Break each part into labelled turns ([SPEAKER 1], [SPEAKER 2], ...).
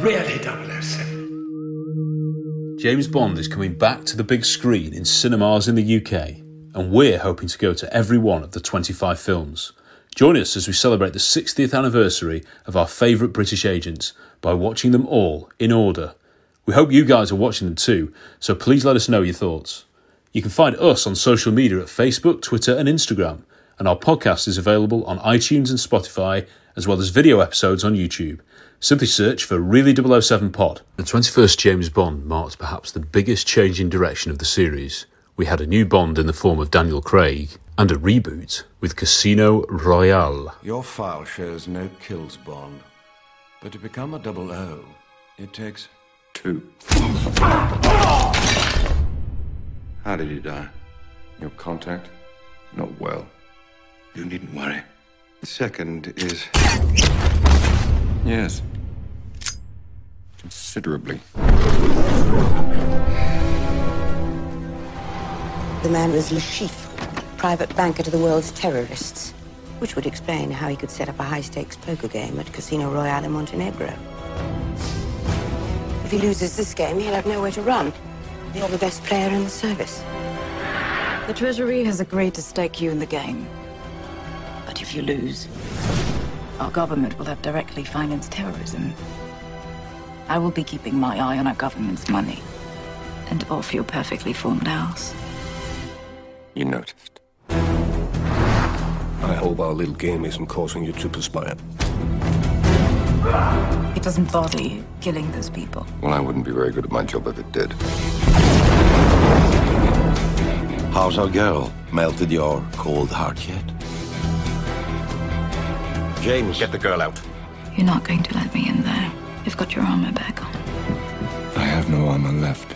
[SPEAKER 1] Really 007.
[SPEAKER 2] James Bond is coming back to the big screen in cinemas in the UK, and we're hoping to go to every one of the 25 films. Join us as we celebrate the 60th anniversary of our favourite British agents by watching them all in order. We hope you guys are watching them too, so please let us know your thoughts. You can find us on social media at Facebook, Twitter, and Instagram, and our podcast is available on iTunes and Spotify, as well as video episodes on YouTube. Simply search for Really 007 Pod. The 21st James Bond marked perhaps the biggest change in direction of the series. We had a new Bond in the form of Daniel Craig, and a reboot with Casino Royale.
[SPEAKER 3] Your file shows no kills, Bond. But to become a double O, it takes two. How did you die? Your contact? Not well. You needn't worry. The second is. Yes. Considerably.
[SPEAKER 4] The man was Le Chiffre, private banker to the world's terrorists, which would explain how he could set up a high stakes poker game at Casino Royale in Montenegro. If he loses this game, he'll have nowhere to run. You're the best player in the service.
[SPEAKER 5] The Treasury has agreed to stake you in the game. But if you lose, our government will have directly financed terrorism. I will be keeping my eye on our government's money and off your perfectly formed house.
[SPEAKER 3] You noticed. I hope our little game isn't causing you to perspire.
[SPEAKER 5] It doesn't bother you killing those people.
[SPEAKER 3] Well, I wouldn't be very good at my job if it did.
[SPEAKER 6] How's our girl? Melted your cold heart yet?
[SPEAKER 3] James, get the girl out.
[SPEAKER 5] You're not going to let me in there. You've got your armor back on.
[SPEAKER 3] I have no armor left.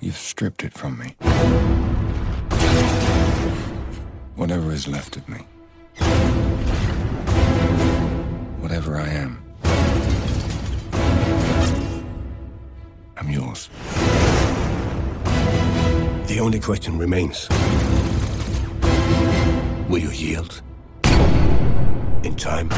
[SPEAKER 3] You've stripped it from me. Whatever is left of me. Whatever I am. I'm yours. The only question remains. Will you yield? In time?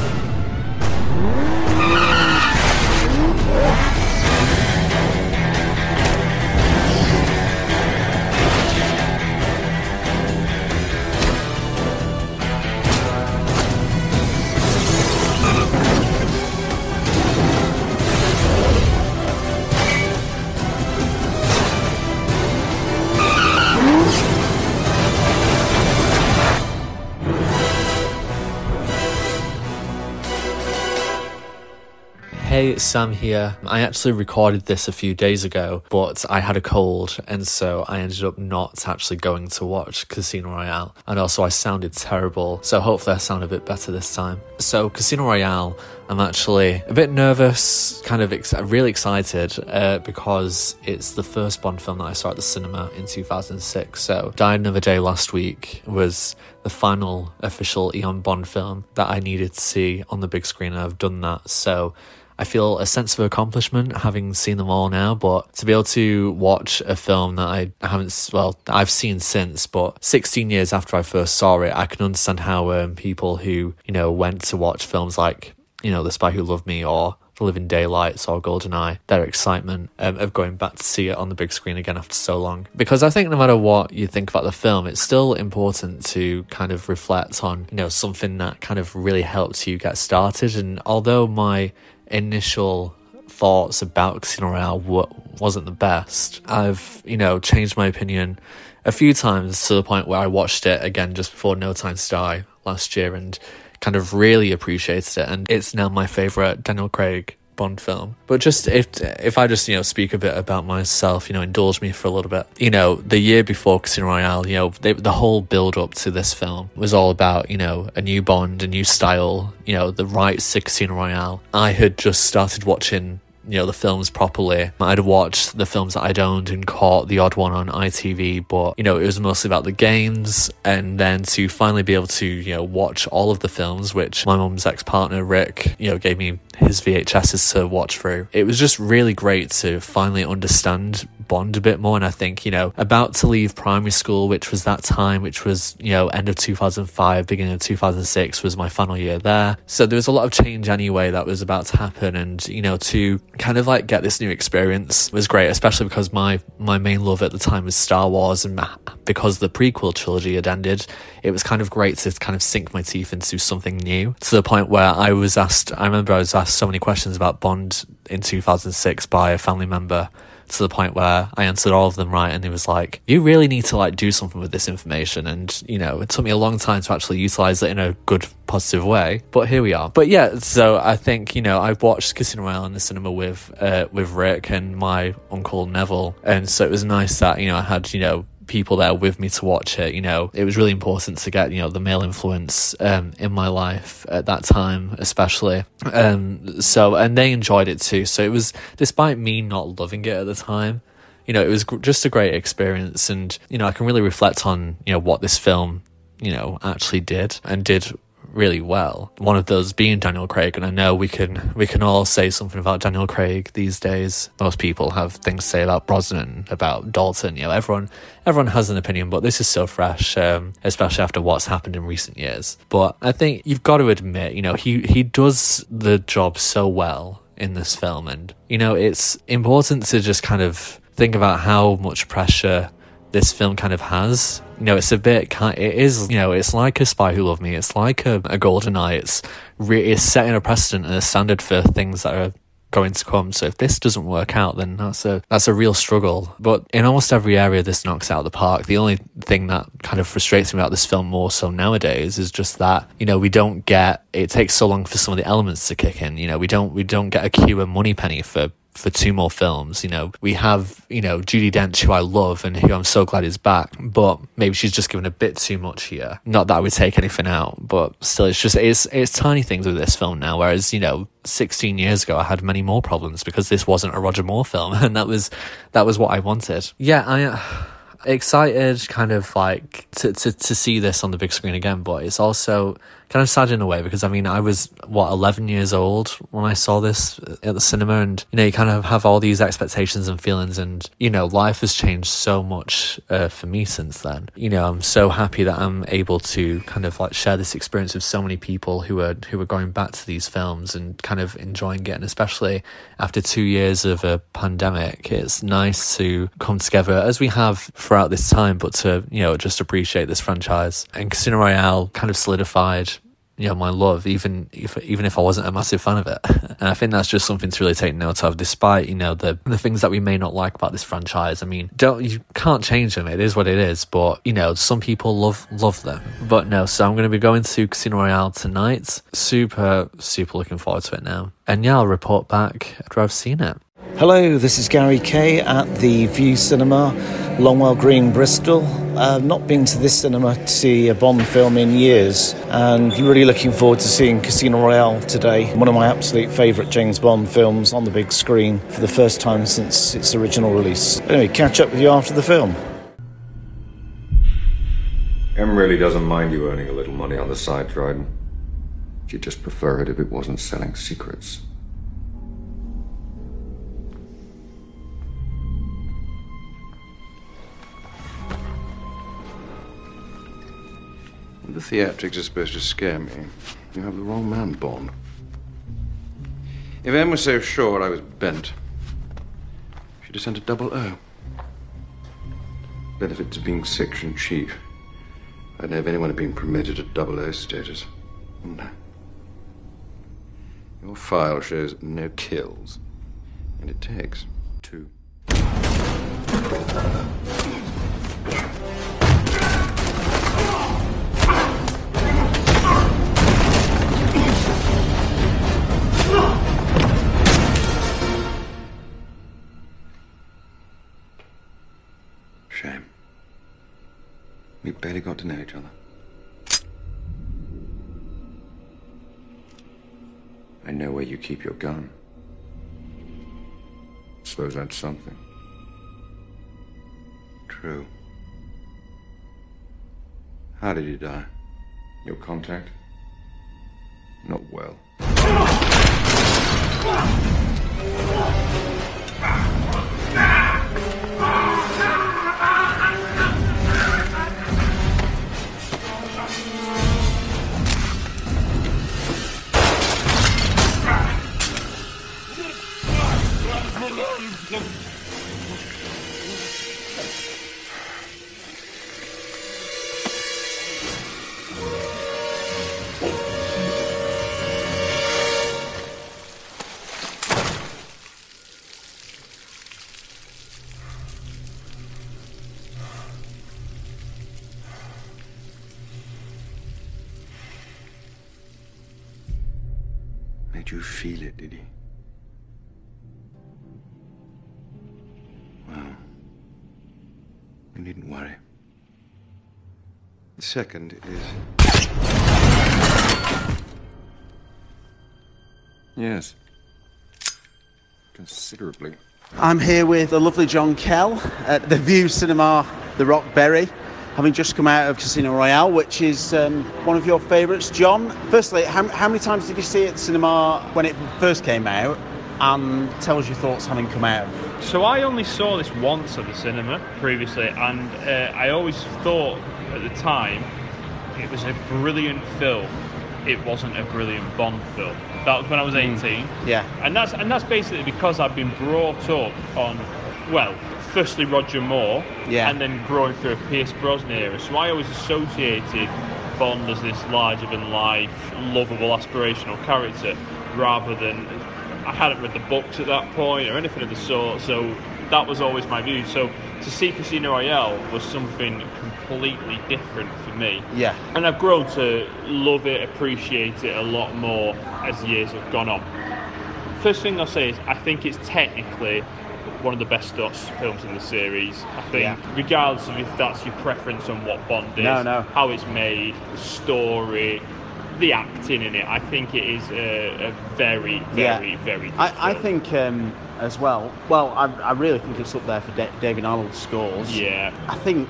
[SPEAKER 1] Hey, Sam here. I actually recorded this a few days ago, but I had a cold, and so I ended up not actually going to watch Casino Royale. And also, I sounded terrible, so hopefully, I sound a bit better this time. So, Casino Royale, I'm actually a bit nervous, kind of ex- really excited uh, because it's the first Bond film that I saw at the cinema in 2006. So, Die Another Day last week was the final official Eon Bond film that I needed to see on the big screen, and I've done that. So, I feel a sense of accomplishment having seen them all now, but to be able to watch a film that I haven't, well, I've seen since, but 16 years after I first saw it, I can understand how um, people who, you know, went to watch films like, you know, The Spy Who Loved Me or The Living Daylights or Goldeneye, their excitement um, of going back to see it on the big screen again after so long. Because I think no matter what you think about the film, it's still important to kind of reflect on, you know, something that kind of really helped you get started. And although my initial thoughts about Casino Royale wasn't the best. I've, you know, changed my opinion a few times to the point where I watched it again just before No Time to Die last year and kind of really appreciated it. And it's now my favourite Daniel Craig Bond film. But just if if I just you know speak a bit about myself, you know, indulge me for a little bit. You know, the year before Casino Royale, you know, they, the whole build up to this film was all about you know a new Bond, a new style, you know, the rights to Casino Royale. I had just started watching you know the films properly. I'd watched the films that I'd owned and caught the odd one on ITV, but you know it was mostly about the games. And then to finally be able to you know watch all of the films, which my mum's ex partner Rick you know gave me his VHSs to watch through. It was just really great to finally understand Bond a bit more. And I think, you know, about to leave primary school, which was that time, which was, you know, end of 2005, beginning of 2006 was my final year there. So there was a lot of change anyway that was about to happen. And, you know, to kind of like get this new experience was great, especially because my, my main love at the time was Star Wars. And because the prequel trilogy had ended, it was kind of great to kind of sink my teeth into something new to the point where I was asked, I remember I was asked so many questions about Bond in 2006 by a family member to the point where I answered all of them right and he was like, you really need to like do something with this information. And, you know, it took me a long time to actually utilize it in a good, positive way, but here we are. But yeah, so I think, you know, I've watched Casino Royale in the cinema with, uh, with Rick and my uncle Neville. And so it was nice that, you know, I had, you know, people there with me to watch it. You know, it was really important to get, you know, the male influence um, in my life at that time, especially. Um, so, and they enjoyed it too. So it was, despite me not loving it at the time, you know, it was just a great experience. And, you know, I can really reflect on, you know, what this film, you know, actually did and did really well. One of those being Daniel Craig, and I know we can we can all say something about Daniel Craig these days. Most people have things to say about Brosnan, about Dalton. You know, everyone everyone has an opinion, but this is so fresh, um, especially after what's happened in recent years. But I think you've got to admit, you know, he he does the job so well in this film, and you know, it's important to just kind of think about how much pressure this film kind of has. You know, it's a bit, it is, you know, it's like a Spy Who Loved Me. It's like a, a Golden Eye. It's, re- it's setting a precedent and a standard for things that are going to come. So if this doesn't work out, then that's a that's a real struggle. But in almost every area, this knocks out the park. The only thing that kind of frustrates me about this film more so nowadays is just that you know we don't get. It takes so long for some of the elements to kick in. You know, we don't we don't get a Q and Moneypenny for for two more films. You know, we have, you know, Judi Dench, who I love and who I'm so glad is back, but maybe she's just given a bit too much here. Not that I would take anything out, but still, it's just, it's, it's tiny things with this film now. Whereas, you know, 16 years ago, I had many more problems because this wasn't a Roger Moore film and that was, that was what I wanted. Yeah, I, uh, excited kind of like to, to, to see this on the big screen again, but it's also kind of sad in a way because I mean I was what 11 years old when I saw this at the cinema and you know you kind of have all these expectations and feelings and you know life has changed so much uh, for me since then. You know I'm so happy that I'm able to kind of like share this experience with so many people who are who are going back to these films and kind of enjoying it and especially after two years of a pandemic it's nice to come together as we have throughout this time but to you know just appreciate this franchise. And Casino Royale kind of solidified you know my love, even if even if I wasn't a massive fan of it. And I think that's just something to really take note of, despite you know the the things that we may not like about this franchise. I mean, don't you can't change them. It is what it is. But you know, some people love love them. But no, so I'm going to be going to Casino Royale tonight. Super super looking forward to it now. And yeah, I'll report back after I've seen it.
[SPEAKER 7] Hello, this is Gary Kay at the Vue Cinema, Longwell Green, Bristol. I've not been to this cinema to see a Bond film in years, and really looking forward to seeing Casino Royale today. One of my absolute favourite James Bond films on the big screen for the first time since its original release. Anyway, catch up with you after the film.
[SPEAKER 3] M really doesn't mind you earning a little money on the side, Dryden. She'd just prefer it if it wasn't selling secrets. The theatrics are supposed to scare me. You have the wrong man, Bond. If M was so sure I was bent, she'd have sent a double O. Benefits of being section chief. I don't know if anyone had been permitted a double O status. wouldn't Your file shows no kills, and it takes two. We barely got to know each other. I know where you keep your gun. Suppose that's something. True. How did he die? Your contact? Not well. Feel it, did he? Well, you needn't worry. The second is. Yes. Considerably.
[SPEAKER 7] I'm here with the lovely John Kell at the Vue Cinema, the Rockberry, having just come out of Casino Royale, which is um, one of your favourites, John. Firstly, how, how many times did you see it at the cinema when it first came out? And tell us your thoughts having come out.
[SPEAKER 8] So I only saw this once at the cinema previously, and uh, I always thought at the time it was a brilliant film. It wasn't a brilliant Bond film. That was when I was 18.
[SPEAKER 7] Yeah.
[SPEAKER 8] And that's and that's basically because I've been brought up on, well, firstly Roger Moore,
[SPEAKER 7] Yeah.
[SPEAKER 8] and then growing through a Pierce Brosnan era. So I always associated Bond as this larger than life, lovable, aspirational character, rather than I hadn't read the books at that point or anything of the sort. So that was always my view. So to see Casino Royale was something completely different for me.
[SPEAKER 7] Yeah.
[SPEAKER 8] And I've grown to love it, appreciate it a lot more as years have gone on. First thing I'll say is I think it's technically one of the best Dutch films in the series. I think,
[SPEAKER 7] Yeah.
[SPEAKER 8] regardless of if that's your preference on what Bond is,
[SPEAKER 7] No, no.
[SPEAKER 8] how it's made, the story, the acting in it, I think it is a, a very,
[SPEAKER 7] Yeah.
[SPEAKER 8] very, very good
[SPEAKER 7] I, I think um, as well, well, I, I really think it's up there for Da- David Arnold's scores.
[SPEAKER 8] Yeah.
[SPEAKER 7] I think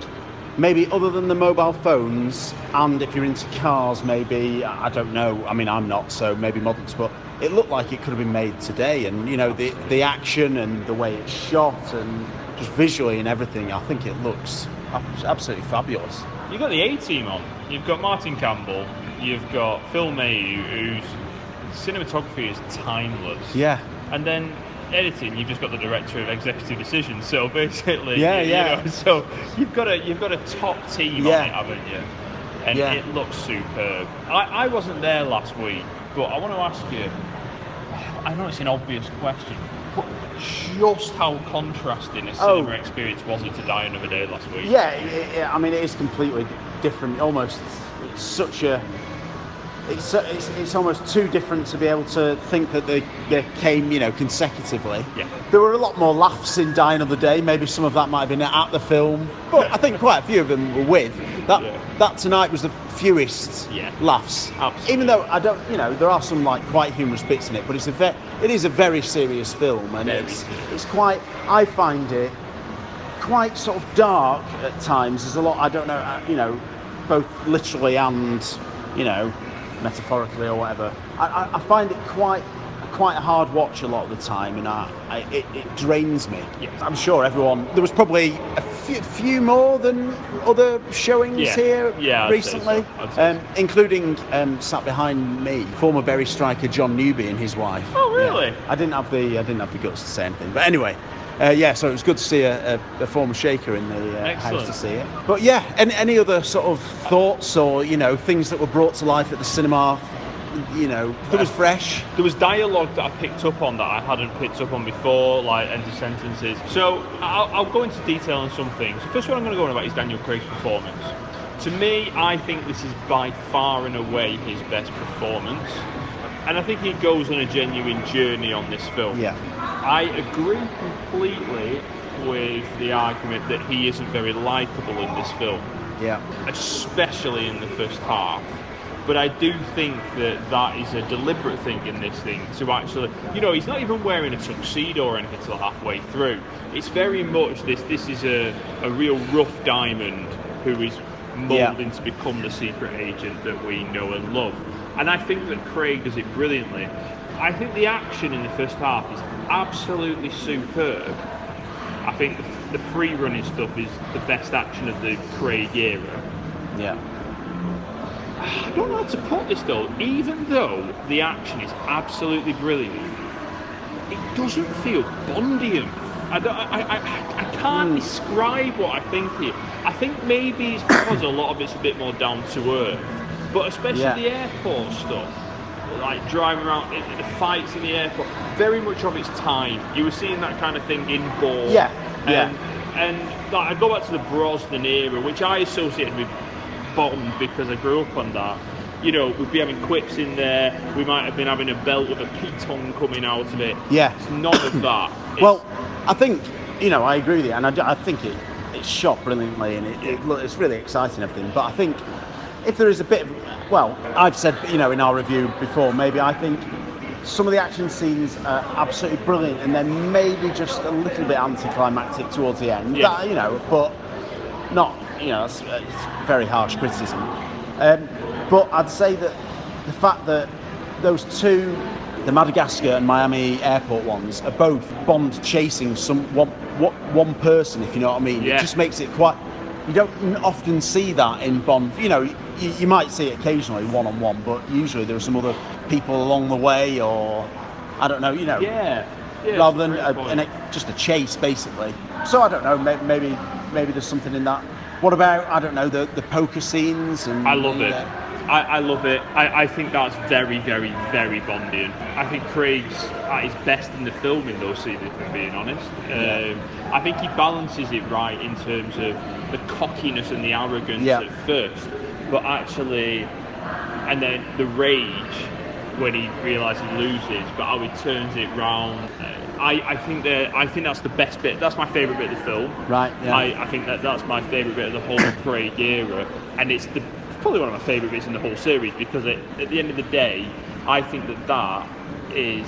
[SPEAKER 7] maybe other than the mobile phones, and if you're into cars, maybe I don't know. I mean, I'm not, so maybe models, but it looked like it could have been made today. And you know, the the action and the way it's shot, and just visually and everything, I think it looks absolutely fabulous.
[SPEAKER 8] You've got the A team on. You've got Martin Campbell. You've got Phil Méheux, whose cinematography is timeless.
[SPEAKER 7] Yeah.
[SPEAKER 8] And then editing, you've just got the director of executive decisions. So basically,
[SPEAKER 7] Yeah,
[SPEAKER 8] you- you
[SPEAKER 7] yeah.
[SPEAKER 8] know, so you've got a you've got a top team
[SPEAKER 7] Yeah.
[SPEAKER 8] on it, haven't you? and
[SPEAKER 9] Yeah.
[SPEAKER 8] it looks superb. I, I wasn't there last week, but I want to ask you. I know it's an obvious question, but just how contrasting a
[SPEAKER 9] Oh.
[SPEAKER 8] experience was it to Die Another Day last week?
[SPEAKER 9] Yeah, it, it, I mean, it is completely different. Almost it's such a. It's, it's, it's almost too different to be able to think that they, they came, you know, consecutively.
[SPEAKER 8] Yeah.
[SPEAKER 9] There were a lot more laughs in Die Another Day. Maybe some of that might have been at the film, but I think quite a few of them were with. That that tonight was the fewest
[SPEAKER 8] Yeah.
[SPEAKER 9] laughs.
[SPEAKER 8] Absolutely.
[SPEAKER 9] Even though I don't, you know, there are some like quite humorous bits in it, but it's a ve- it is a very serious film, and
[SPEAKER 8] Very
[SPEAKER 9] it's it's quite. I find it quite sort of dark at times. There's a lot, I don't know, uh, you know, both literally and, you know, metaphorically or whatever. I, I, I find it quite quite a hard watch a lot of the time, and I, I, it, it drains me. Yes. I'm sure everyone. There was probably a few, few more than other showings
[SPEAKER 8] Yeah.
[SPEAKER 9] here
[SPEAKER 8] Yeah, say so.
[SPEAKER 9] recently, um, including um, sat behind me, former Bury striker John Newby and his wife.
[SPEAKER 8] Oh, really?
[SPEAKER 9] Yeah. I didn't have the I didn't have the guts to say anything, but anyway. Uh, yeah, so it was good to see a, a, a former shaker in the uh, house to see it. But yeah, any, any other sort of thoughts or you know things that were brought to life at the cinema? You know, that was fresh.
[SPEAKER 8] There was dialogue that I picked up on that I hadn't picked up on before, like end of sentences. So I'll, I'll go into detail on some things. The first one I'm going to go on about is Daniel Craig's performance. To me, I think this is by far and away his best performance. And I think he goes on a genuine journey on this film.
[SPEAKER 9] Yeah.
[SPEAKER 8] I agree completely with the argument that he isn't very likable in this film
[SPEAKER 9] Yeah.
[SPEAKER 8] especially in the first half. But I do think that that is a deliberate thing in this thing to actually, you know, he's not even wearing a tuxedo or anything till halfway through. It's very much this. This is a, a real rough diamond who is molding to become the secret agent that we know and love. And I think that Craig does it brilliantly. I think the action in the first half is absolutely superb. I think the, the free running stuff is the best action of the Craig era.
[SPEAKER 9] Yeah.
[SPEAKER 8] I don't know how to put this though. Even though the action is absolutely brilliant, it doesn't feel Bondian. I, don't, I, I, I, can't hmm. describe what I think here. I think maybe it's because a lot of it's a bit more down to earth, but especially
[SPEAKER 9] Yeah.
[SPEAKER 8] the airport stuff, like driving around the fights in the airport, very much of its time. You were seeing that kind of thing in Bourne.
[SPEAKER 9] Yeah, yeah.
[SPEAKER 8] And, and like, I go back to the Brosnan era, which I associated with Bond because I grew up on that. You know, we'd be having quips in there. We might have been having a belt with a piton coming out of it.
[SPEAKER 9] Yeah.
[SPEAKER 8] It's none of that. It's-
[SPEAKER 9] Well, I think you know I agree with you, and I, I think it it's shot brilliantly, and it, it it's really exciting everything. But I think if there is a bit of well, I've said you know in our review before, maybe I think some of the action scenes are absolutely brilliant, and then maybe just a little bit anticlimactic towards the end.
[SPEAKER 8] Yeah.
[SPEAKER 9] That, you know, but not you know that's it's very harsh criticism. Um, but I'd say that the fact that those two, the Madagascar and Miami airport ones, are both Bond chasing some one, one, one person, if you know what I mean.
[SPEAKER 8] Yeah.
[SPEAKER 9] It just makes it quite. You don't often see that in Bond. You know, you, you might see it occasionally one on one, but usually there are some other people along the way, or I don't know. You know,
[SPEAKER 8] yeah. yeah
[SPEAKER 9] rather than
[SPEAKER 8] a
[SPEAKER 9] an, just a chase, basically. So I don't know. Maybe maybe, maybe there's something in that. What about I don't know the, the poker scenes and
[SPEAKER 8] I love
[SPEAKER 9] the,
[SPEAKER 8] it.
[SPEAKER 9] uh,
[SPEAKER 8] I, I love it. I, I think that's very, very, very Bondian. I think Craig's at his best in the film in those scenes, if I'm being honest. Um, I think he balances it right in terms of the cockiness and the arrogance
[SPEAKER 9] Yeah.
[SPEAKER 8] at first, but actually, and then the rage when he realises he loses, but how he turns it round. Uh, I, I think that I think that's the best bit. That's my favourite bit of the film.
[SPEAKER 9] Right, yeah.
[SPEAKER 8] I, I think that that's my favourite bit of the whole Craig era, and it's the probably one of my favourite bits in the whole series because it, at the end of the day, I think that that is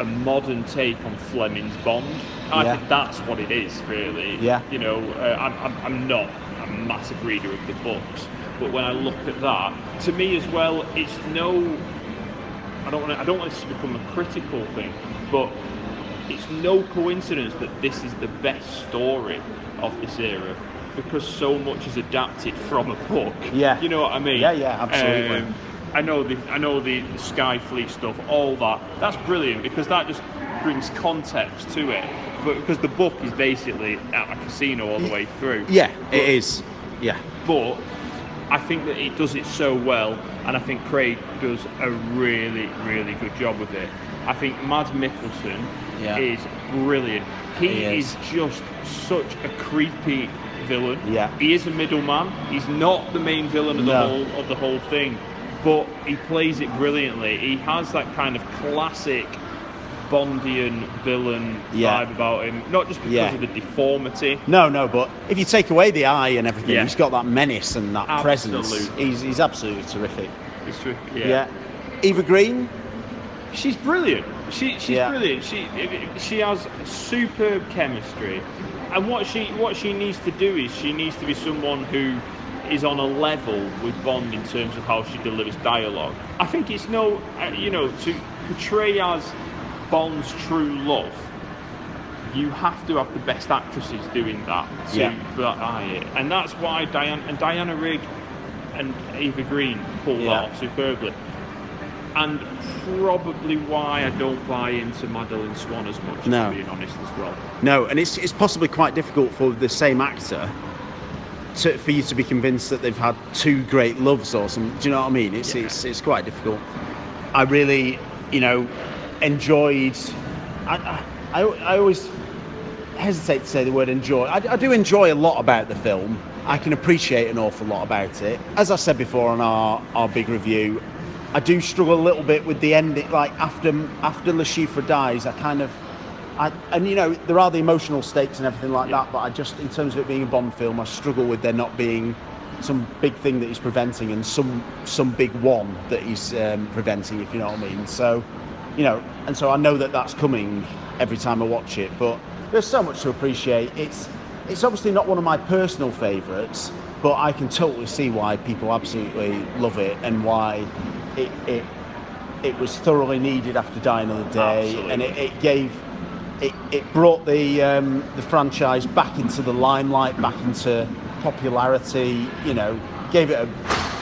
[SPEAKER 8] a modern take on Fleming's Bond. I
[SPEAKER 9] Yeah.
[SPEAKER 8] think that's what it is, really.
[SPEAKER 9] Yeah.
[SPEAKER 8] You know, uh, I'm, I'm, I'm not a massive reader of the books, but when I look at that, to me as well, it's no. I don't want. I don't want this to become a critical thing, but it's no coincidence that this is the best story of this era because so much is adapted from a book.
[SPEAKER 9] Yeah.
[SPEAKER 8] You know what I mean?
[SPEAKER 9] Yeah, yeah, absolutely.
[SPEAKER 8] Um, I know the I know the, the Skyfleet stuff, all that. That's brilliant because that just brings context to it. But because the book is basically at a casino all the way through.
[SPEAKER 9] yeah, it is. Yeah.
[SPEAKER 8] But I think that it does it so well, and I think Craig does a really, really good job with it. I think Mads Mikkelsen
[SPEAKER 9] Yeah.
[SPEAKER 8] is brilliant. He,
[SPEAKER 9] He
[SPEAKER 8] is.
[SPEAKER 9] is.
[SPEAKER 8] just such a creepy villain.
[SPEAKER 9] Yeah.
[SPEAKER 8] He is a middleman. He's not the main villain of the
[SPEAKER 9] No.
[SPEAKER 8] whole of the whole thing, but he plays it brilliantly. He has that kind of classic Bondian villain
[SPEAKER 9] Yeah.
[SPEAKER 8] vibe about him, not just because
[SPEAKER 9] Yeah.
[SPEAKER 8] of the deformity.
[SPEAKER 9] No, no, but if you take away the eye and everything,
[SPEAKER 8] Yeah.
[SPEAKER 9] he's got that menace and that presence.
[SPEAKER 8] Absolutely.
[SPEAKER 9] He's, he's absolutely terrific.
[SPEAKER 8] He's true.
[SPEAKER 9] Yeah. Eva Green,
[SPEAKER 8] She's brilliant. She, she's brilliant. She she has superb chemistry, and what she what she needs to do is she needs to be someone who is on a level with Bond in terms of how she delivers dialogue. I think it's no, uh, you know, to portray as Bond's true love. You have to have the best actresses doing that to
[SPEAKER 9] Yeah.
[SPEAKER 8] buy it, and that's why Diana and Diana Rigg and Eva Green pull
[SPEAKER 9] Yeah.
[SPEAKER 8] that off superbly and probably why I don't buy into Madeleine Swann as much,
[SPEAKER 9] No.
[SPEAKER 8] to being honest as well.
[SPEAKER 9] no, and it's it's possibly quite difficult for the same actor to, for you to be convinced that they've had two great loves or some. Do you know what I mean? It's it's it's quite difficult. I really, you know, enjoyed. I I, I, I always hesitate to say the word enjoy. I, I do enjoy a lot about the film. I can appreciate an awful lot about it. As I said before on our, our big review, I do struggle a little bit with the ending. Like after after Le Chiffre dies, I kind of, I and you know there are the emotional stakes and everything like that. But I just, in terms of it being a Bond film, I struggle with there not being some big thing that he's preventing and some some big one that he's um, preventing. If you know what I mean. So, you know, and so I know that that's coming every time I watch it. But there's so much to appreciate. It's it's obviously not one of my personal favourites, but I can totally see why people absolutely love it and why it it, it was thoroughly needed after Die Another Day, and it, it gave. It, it brought the um, the franchise back into the limelight, back into popularity. You know, gave it a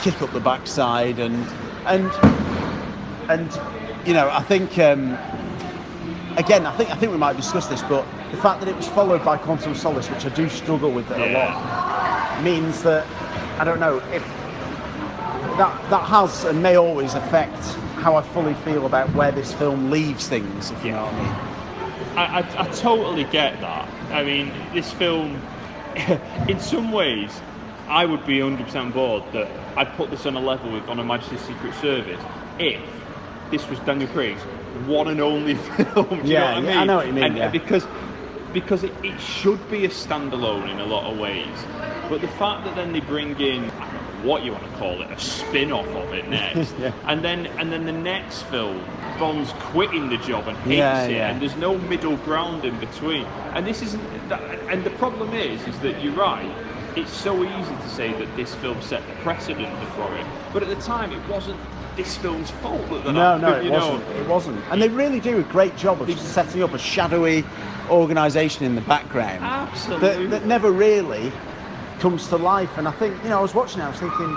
[SPEAKER 9] kick up the backside, and and and you know, I think um, again, I think I think we might discuss this, but the fact that it was followed by Quantum Solace, which I do struggle with a lot, means that I don't know if that that has and may always affect how I fully feel about where this film leaves things. If you know what I mean.
[SPEAKER 8] I, I, I totally get that. I mean, this film, in some ways, I would be 100% on board that I'd put this on a level with On Her Majesty's Secret Service if this was Daniel Craig's one and only film. Do you
[SPEAKER 9] Yeah,
[SPEAKER 8] know what I mean?
[SPEAKER 9] I know what you mean,
[SPEAKER 8] And uh,
[SPEAKER 9] yeah.
[SPEAKER 8] because because it, it should be a standalone in a lot of ways, but the fact that then they bring in I what you want to call it, a spin-off of it next,
[SPEAKER 9] Yeah.
[SPEAKER 8] and then and then the next film, Bond's quitting the job and hates
[SPEAKER 9] Yeah,
[SPEAKER 8] it,
[SPEAKER 9] yeah.
[SPEAKER 8] and there's no middle ground in between. And this isn't. And the problem is, is that you're right. It's so easy to say that this film set the precedent for it, but at the time it wasn't this film's fault that
[SPEAKER 9] No, no,
[SPEAKER 8] happened,
[SPEAKER 9] it
[SPEAKER 8] you know.
[SPEAKER 9] wasn't. It wasn't. And they really do a great job of setting up a shadowy organisation in the background
[SPEAKER 8] Absolutely.
[SPEAKER 9] that, that never really comes to life. And I think, you know, I was watching it, I was thinking,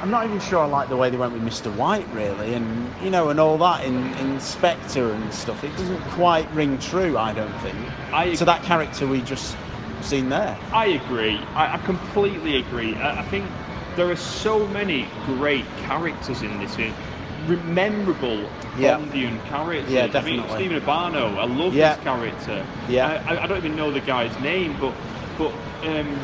[SPEAKER 9] I'm not even sure I like the way they went with Mr. White, really, and you know, and all that in, in Spectre and stuff. It doesn't quite ring true, I don't think,
[SPEAKER 8] I
[SPEAKER 9] to that character we just seen there.
[SPEAKER 8] I agree. I, I completely agree. I, I think there are so many great characters in this film. Memorable
[SPEAKER 9] Yeah.
[SPEAKER 8] Bondian characters.
[SPEAKER 9] Yeah,
[SPEAKER 8] I mean,
[SPEAKER 9] definitely.
[SPEAKER 8] Steven Obanno, I love
[SPEAKER 9] Yeah.
[SPEAKER 8] his character.
[SPEAKER 9] Yeah.
[SPEAKER 8] I, I don't even know the guy's name, but but um,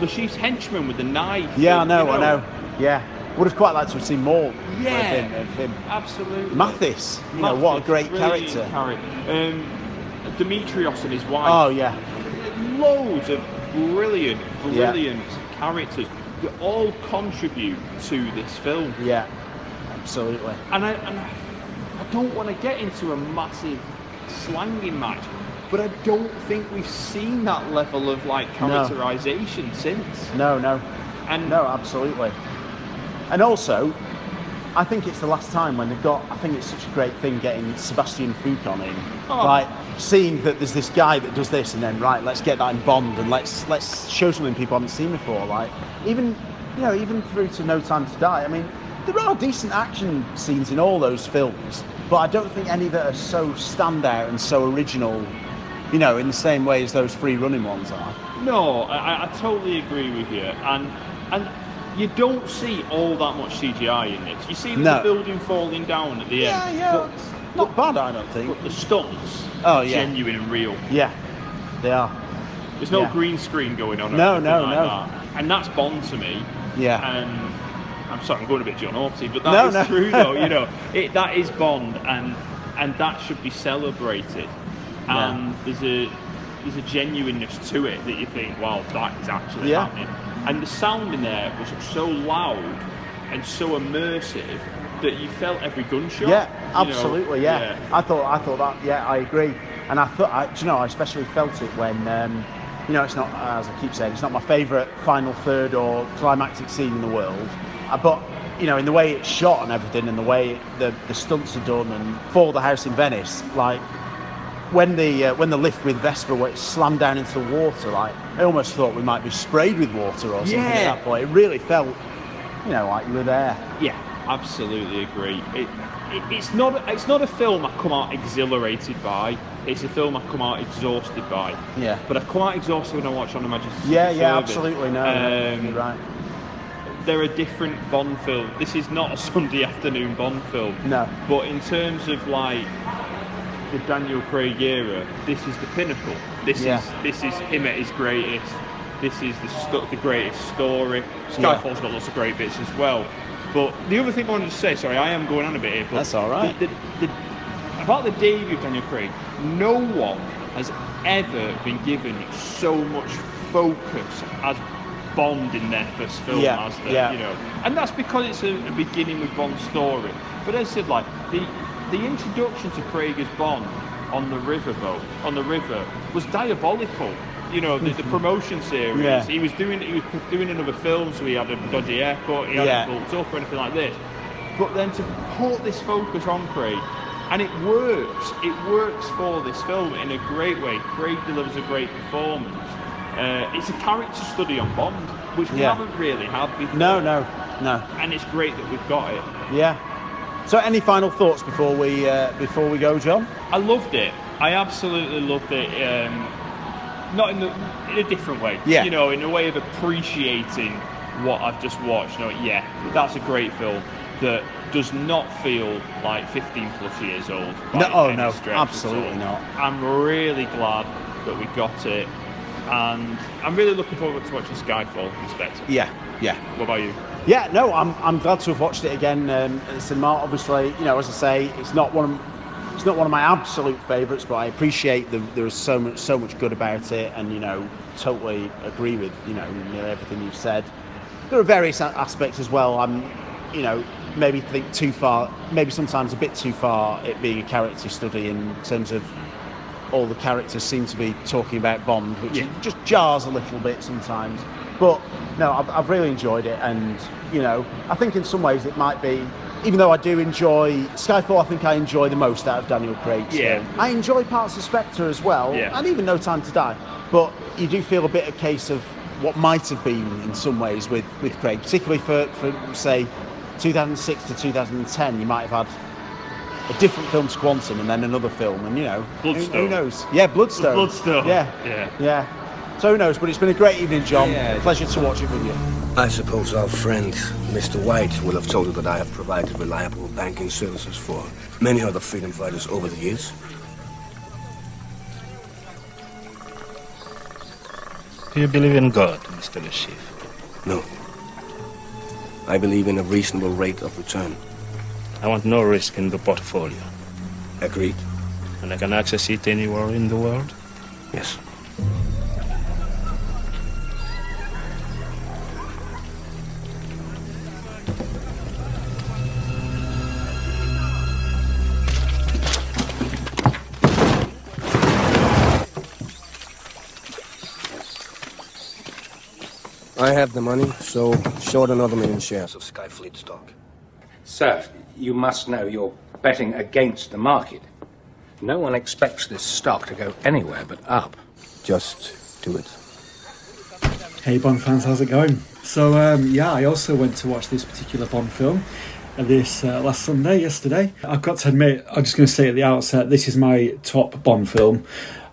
[SPEAKER 8] Le Chiffre's henchman with the knife.
[SPEAKER 9] Yeah, I know,
[SPEAKER 8] you
[SPEAKER 9] I know. Yeah, would have quite liked to have seen more
[SPEAKER 8] Yeah.
[SPEAKER 9] of him. Of him.
[SPEAKER 8] Absolutely.
[SPEAKER 9] Mathis, you know, what a
[SPEAKER 8] Mathis,
[SPEAKER 9] great
[SPEAKER 8] brilliant
[SPEAKER 9] character.
[SPEAKER 8] character. Um, Dimitrios and his wife.
[SPEAKER 9] Oh yeah,
[SPEAKER 8] loads of brilliant,
[SPEAKER 9] Yeah.
[SPEAKER 8] brilliant characters that all contribute to this film.
[SPEAKER 9] yeah, absolutely.
[SPEAKER 8] And I, and I I don't want to get into a massive slanging match, but I don't think we've seen that level of like
[SPEAKER 9] No.
[SPEAKER 8] characterization since.
[SPEAKER 9] No, no,
[SPEAKER 8] And
[SPEAKER 9] no, absolutely. And also, I think it's the last time when they've got. I think it's such a great thing getting Sebastian Foucan in,
[SPEAKER 8] Oh.
[SPEAKER 9] like seeing that there's this guy that does this, and then right, let's get that in Bond, and let's let's show something people haven't seen before. Like even, you know, even through to No Time to Die. I mean, there are decent action scenes in all those films, but I don't think any that are so standout and so original. You know, in the same way as those free running ones are.
[SPEAKER 8] No, I, I- totally agree with you, and and you don't see all that much CGI in this. You see
[SPEAKER 9] No.
[SPEAKER 8] the building falling down at the
[SPEAKER 9] Yeah,
[SPEAKER 8] end.
[SPEAKER 9] yeah.
[SPEAKER 8] But,
[SPEAKER 9] Not bad, I don't think.
[SPEAKER 8] but the stunts,
[SPEAKER 9] Oh, yeah.
[SPEAKER 8] genuine and real.
[SPEAKER 9] Yeah, they are.
[SPEAKER 8] There's no
[SPEAKER 9] Yeah.
[SPEAKER 8] green screen going on.
[SPEAKER 9] No, no,
[SPEAKER 8] like
[SPEAKER 9] no.
[SPEAKER 8] That. And that's Bond to me.
[SPEAKER 9] Yeah.
[SPEAKER 8] And I'm sorry, I'm going a bit John Orty, but that
[SPEAKER 9] No,
[SPEAKER 8] is
[SPEAKER 9] no.
[SPEAKER 8] true though. You know, it, that is Bond, and and that should be celebrated.
[SPEAKER 9] Yeah.
[SPEAKER 8] And there's a there's a genuineness to it that you think, wow, that is actually
[SPEAKER 9] Yeah.
[SPEAKER 8] happening. And the sound in there was so loud and so immersive that you felt every gunshot.
[SPEAKER 9] Yeah,
[SPEAKER 8] you know.
[SPEAKER 9] absolutely. Yeah. I thought I thought that. Yeah, I agree. And I thought, I, do you know, I especially felt it when, um, you know, it's not as I keep saying, it's not my favourite final third or climactic scene in the world, uh, but you know, in the way it's shot and everything, and the way the the stunts are done, and for the house in Venice, like when the uh, when the lift with Vesper went slammed down into the water, like I almost thought we might be sprayed with water or something
[SPEAKER 8] Yeah.
[SPEAKER 9] at that point. It really felt, you know, like you were there.
[SPEAKER 8] Yeah, absolutely agree. It, it, it's not it's not a film I come out exhilarated by. It's a film I come out exhausted by.
[SPEAKER 9] Yeah.
[SPEAKER 8] But I come out exhausted when I watch On the Majesty's
[SPEAKER 9] Yeah, yeah,
[SPEAKER 8] Service.
[SPEAKER 9] absolutely. No,
[SPEAKER 8] Um,
[SPEAKER 9] you're right.
[SPEAKER 8] They're a different Bond film. This is not a Sunday afternoon Bond film.
[SPEAKER 9] No.
[SPEAKER 8] But in terms of like the Daniel Craig era, this is the pinnacle. This
[SPEAKER 9] Yeah.
[SPEAKER 8] is this is him at his greatest. This is the the greatest story.
[SPEAKER 9] Yeah.
[SPEAKER 8] Skyfall's got lots of great bits as well. But the other thing I wanted to say, sorry, I am going on a bit here. But
[SPEAKER 9] That's all right.
[SPEAKER 8] The, the, the, about the debut of Daniel Craig, no one has ever been given so much focus as Bond in their first film
[SPEAKER 9] Yeah,
[SPEAKER 8] as the,
[SPEAKER 9] yeah.
[SPEAKER 8] you know, and that's because it's a, a beginning with Bond's story. But as I said, like the the introduction to Craig as Bond on the riverboat on the river was diabolical. You know, the, the promotion series.
[SPEAKER 9] Yeah.
[SPEAKER 8] He was doing he was doing another film, so he had a dodgy haircut, he had
[SPEAKER 9] Yeah.
[SPEAKER 8] it built up or anything like this. But then to put this focus on Craig, and it works. It works for this film in a great way. Craig delivers a great performance. Uh, it's a character study on Bond, which we
[SPEAKER 9] Yeah.
[SPEAKER 8] haven't really had before.
[SPEAKER 9] No, no, no.
[SPEAKER 8] And it's great that we've got it.
[SPEAKER 9] Yeah. So, any final thoughts before we uh, before we go, John?
[SPEAKER 8] I loved it. I absolutely loved it. Um, not in, the, in a different way.
[SPEAKER 9] Yeah.
[SPEAKER 8] You know, in a way of appreciating what I've just watched. No, yeah, that's a great film that does not feel like 15 plus years old.
[SPEAKER 9] No, oh, no, absolutely not.
[SPEAKER 8] I'm really glad that we got it. And I'm really looking forward to watching Skyfall, and Spectre.
[SPEAKER 9] Yeah, yeah.
[SPEAKER 8] What about you?
[SPEAKER 9] Yeah, no, I'm, I'm glad to have watched it again um, at the cinema. Obviously, you know, as I say, it's not one of it's not one of my absolute favourites, but I appreciate the, there is so much so much good about it, and you know, totally agree with you know nearly everything you've said. There are various aspects as well. I'm, you know, maybe think too far, maybe sometimes a bit too far. It being a character study in terms of all the characters seem to be talking about Bond, which
[SPEAKER 8] Yeah.
[SPEAKER 9] just jars a little bit sometimes. But no, I've, I've really enjoyed it, and you know, I think in some ways it might be. Even though I do enjoy Skyfall, I think I enjoy the most out of Daniel Craig's
[SPEAKER 8] Yeah.
[SPEAKER 9] film. I enjoy parts of Spectre as well,
[SPEAKER 8] Yeah.
[SPEAKER 9] and even No Time to Die. But you do feel a bit a case of what might have been in some ways with, with Craig, particularly for, for say 2006 to 2010. You might have had a different film to Quantum and then another film, and you know, who, who knows? Yeah, Bloodstone.
[SPEAKER 8] Bloodstone.
[SPEAKER 9] Yeah,
[SPEAKER 8] Yeah.
[SPEAKER 9] yeah. So who knows? But it's been a great evening, John.
[SPEAKER 6] Yeah.
[SPEAKER 9] Pleasure to watch it with you.
[SPEAKER 6] I suppose our friend, Mr. White, will have told you that I have provided reliable banking services for many other freedom fighters over the years.
[SPEAKER 10] Do you believe in God, Mr. Le
[SPEAKER 6] No. I believe in a reasonable rate of return.
[SPEAKER 10] I want no risk in the portfolio.
[SPEAKER 6] Agreed?
[SPEAKER 10] And I can access it anywhere in the world?
[SPEAKER 6] Yes. Have the money, so short another million shares of Skyfleet stock.
[SPEAKER 11] Sir, you must know you're betting against the market. No one expects this stock to go anywhere but up.
[SPEAKER 6] Just do it.
[SPEAKER 12] Hey Bond fans, how's it going? So um, yeah, I also went to watch this particular Bond film uh, this uh, last Sunday, yesterday. I've got to admit, I'm just going to say at the outset, this is my top Bond film.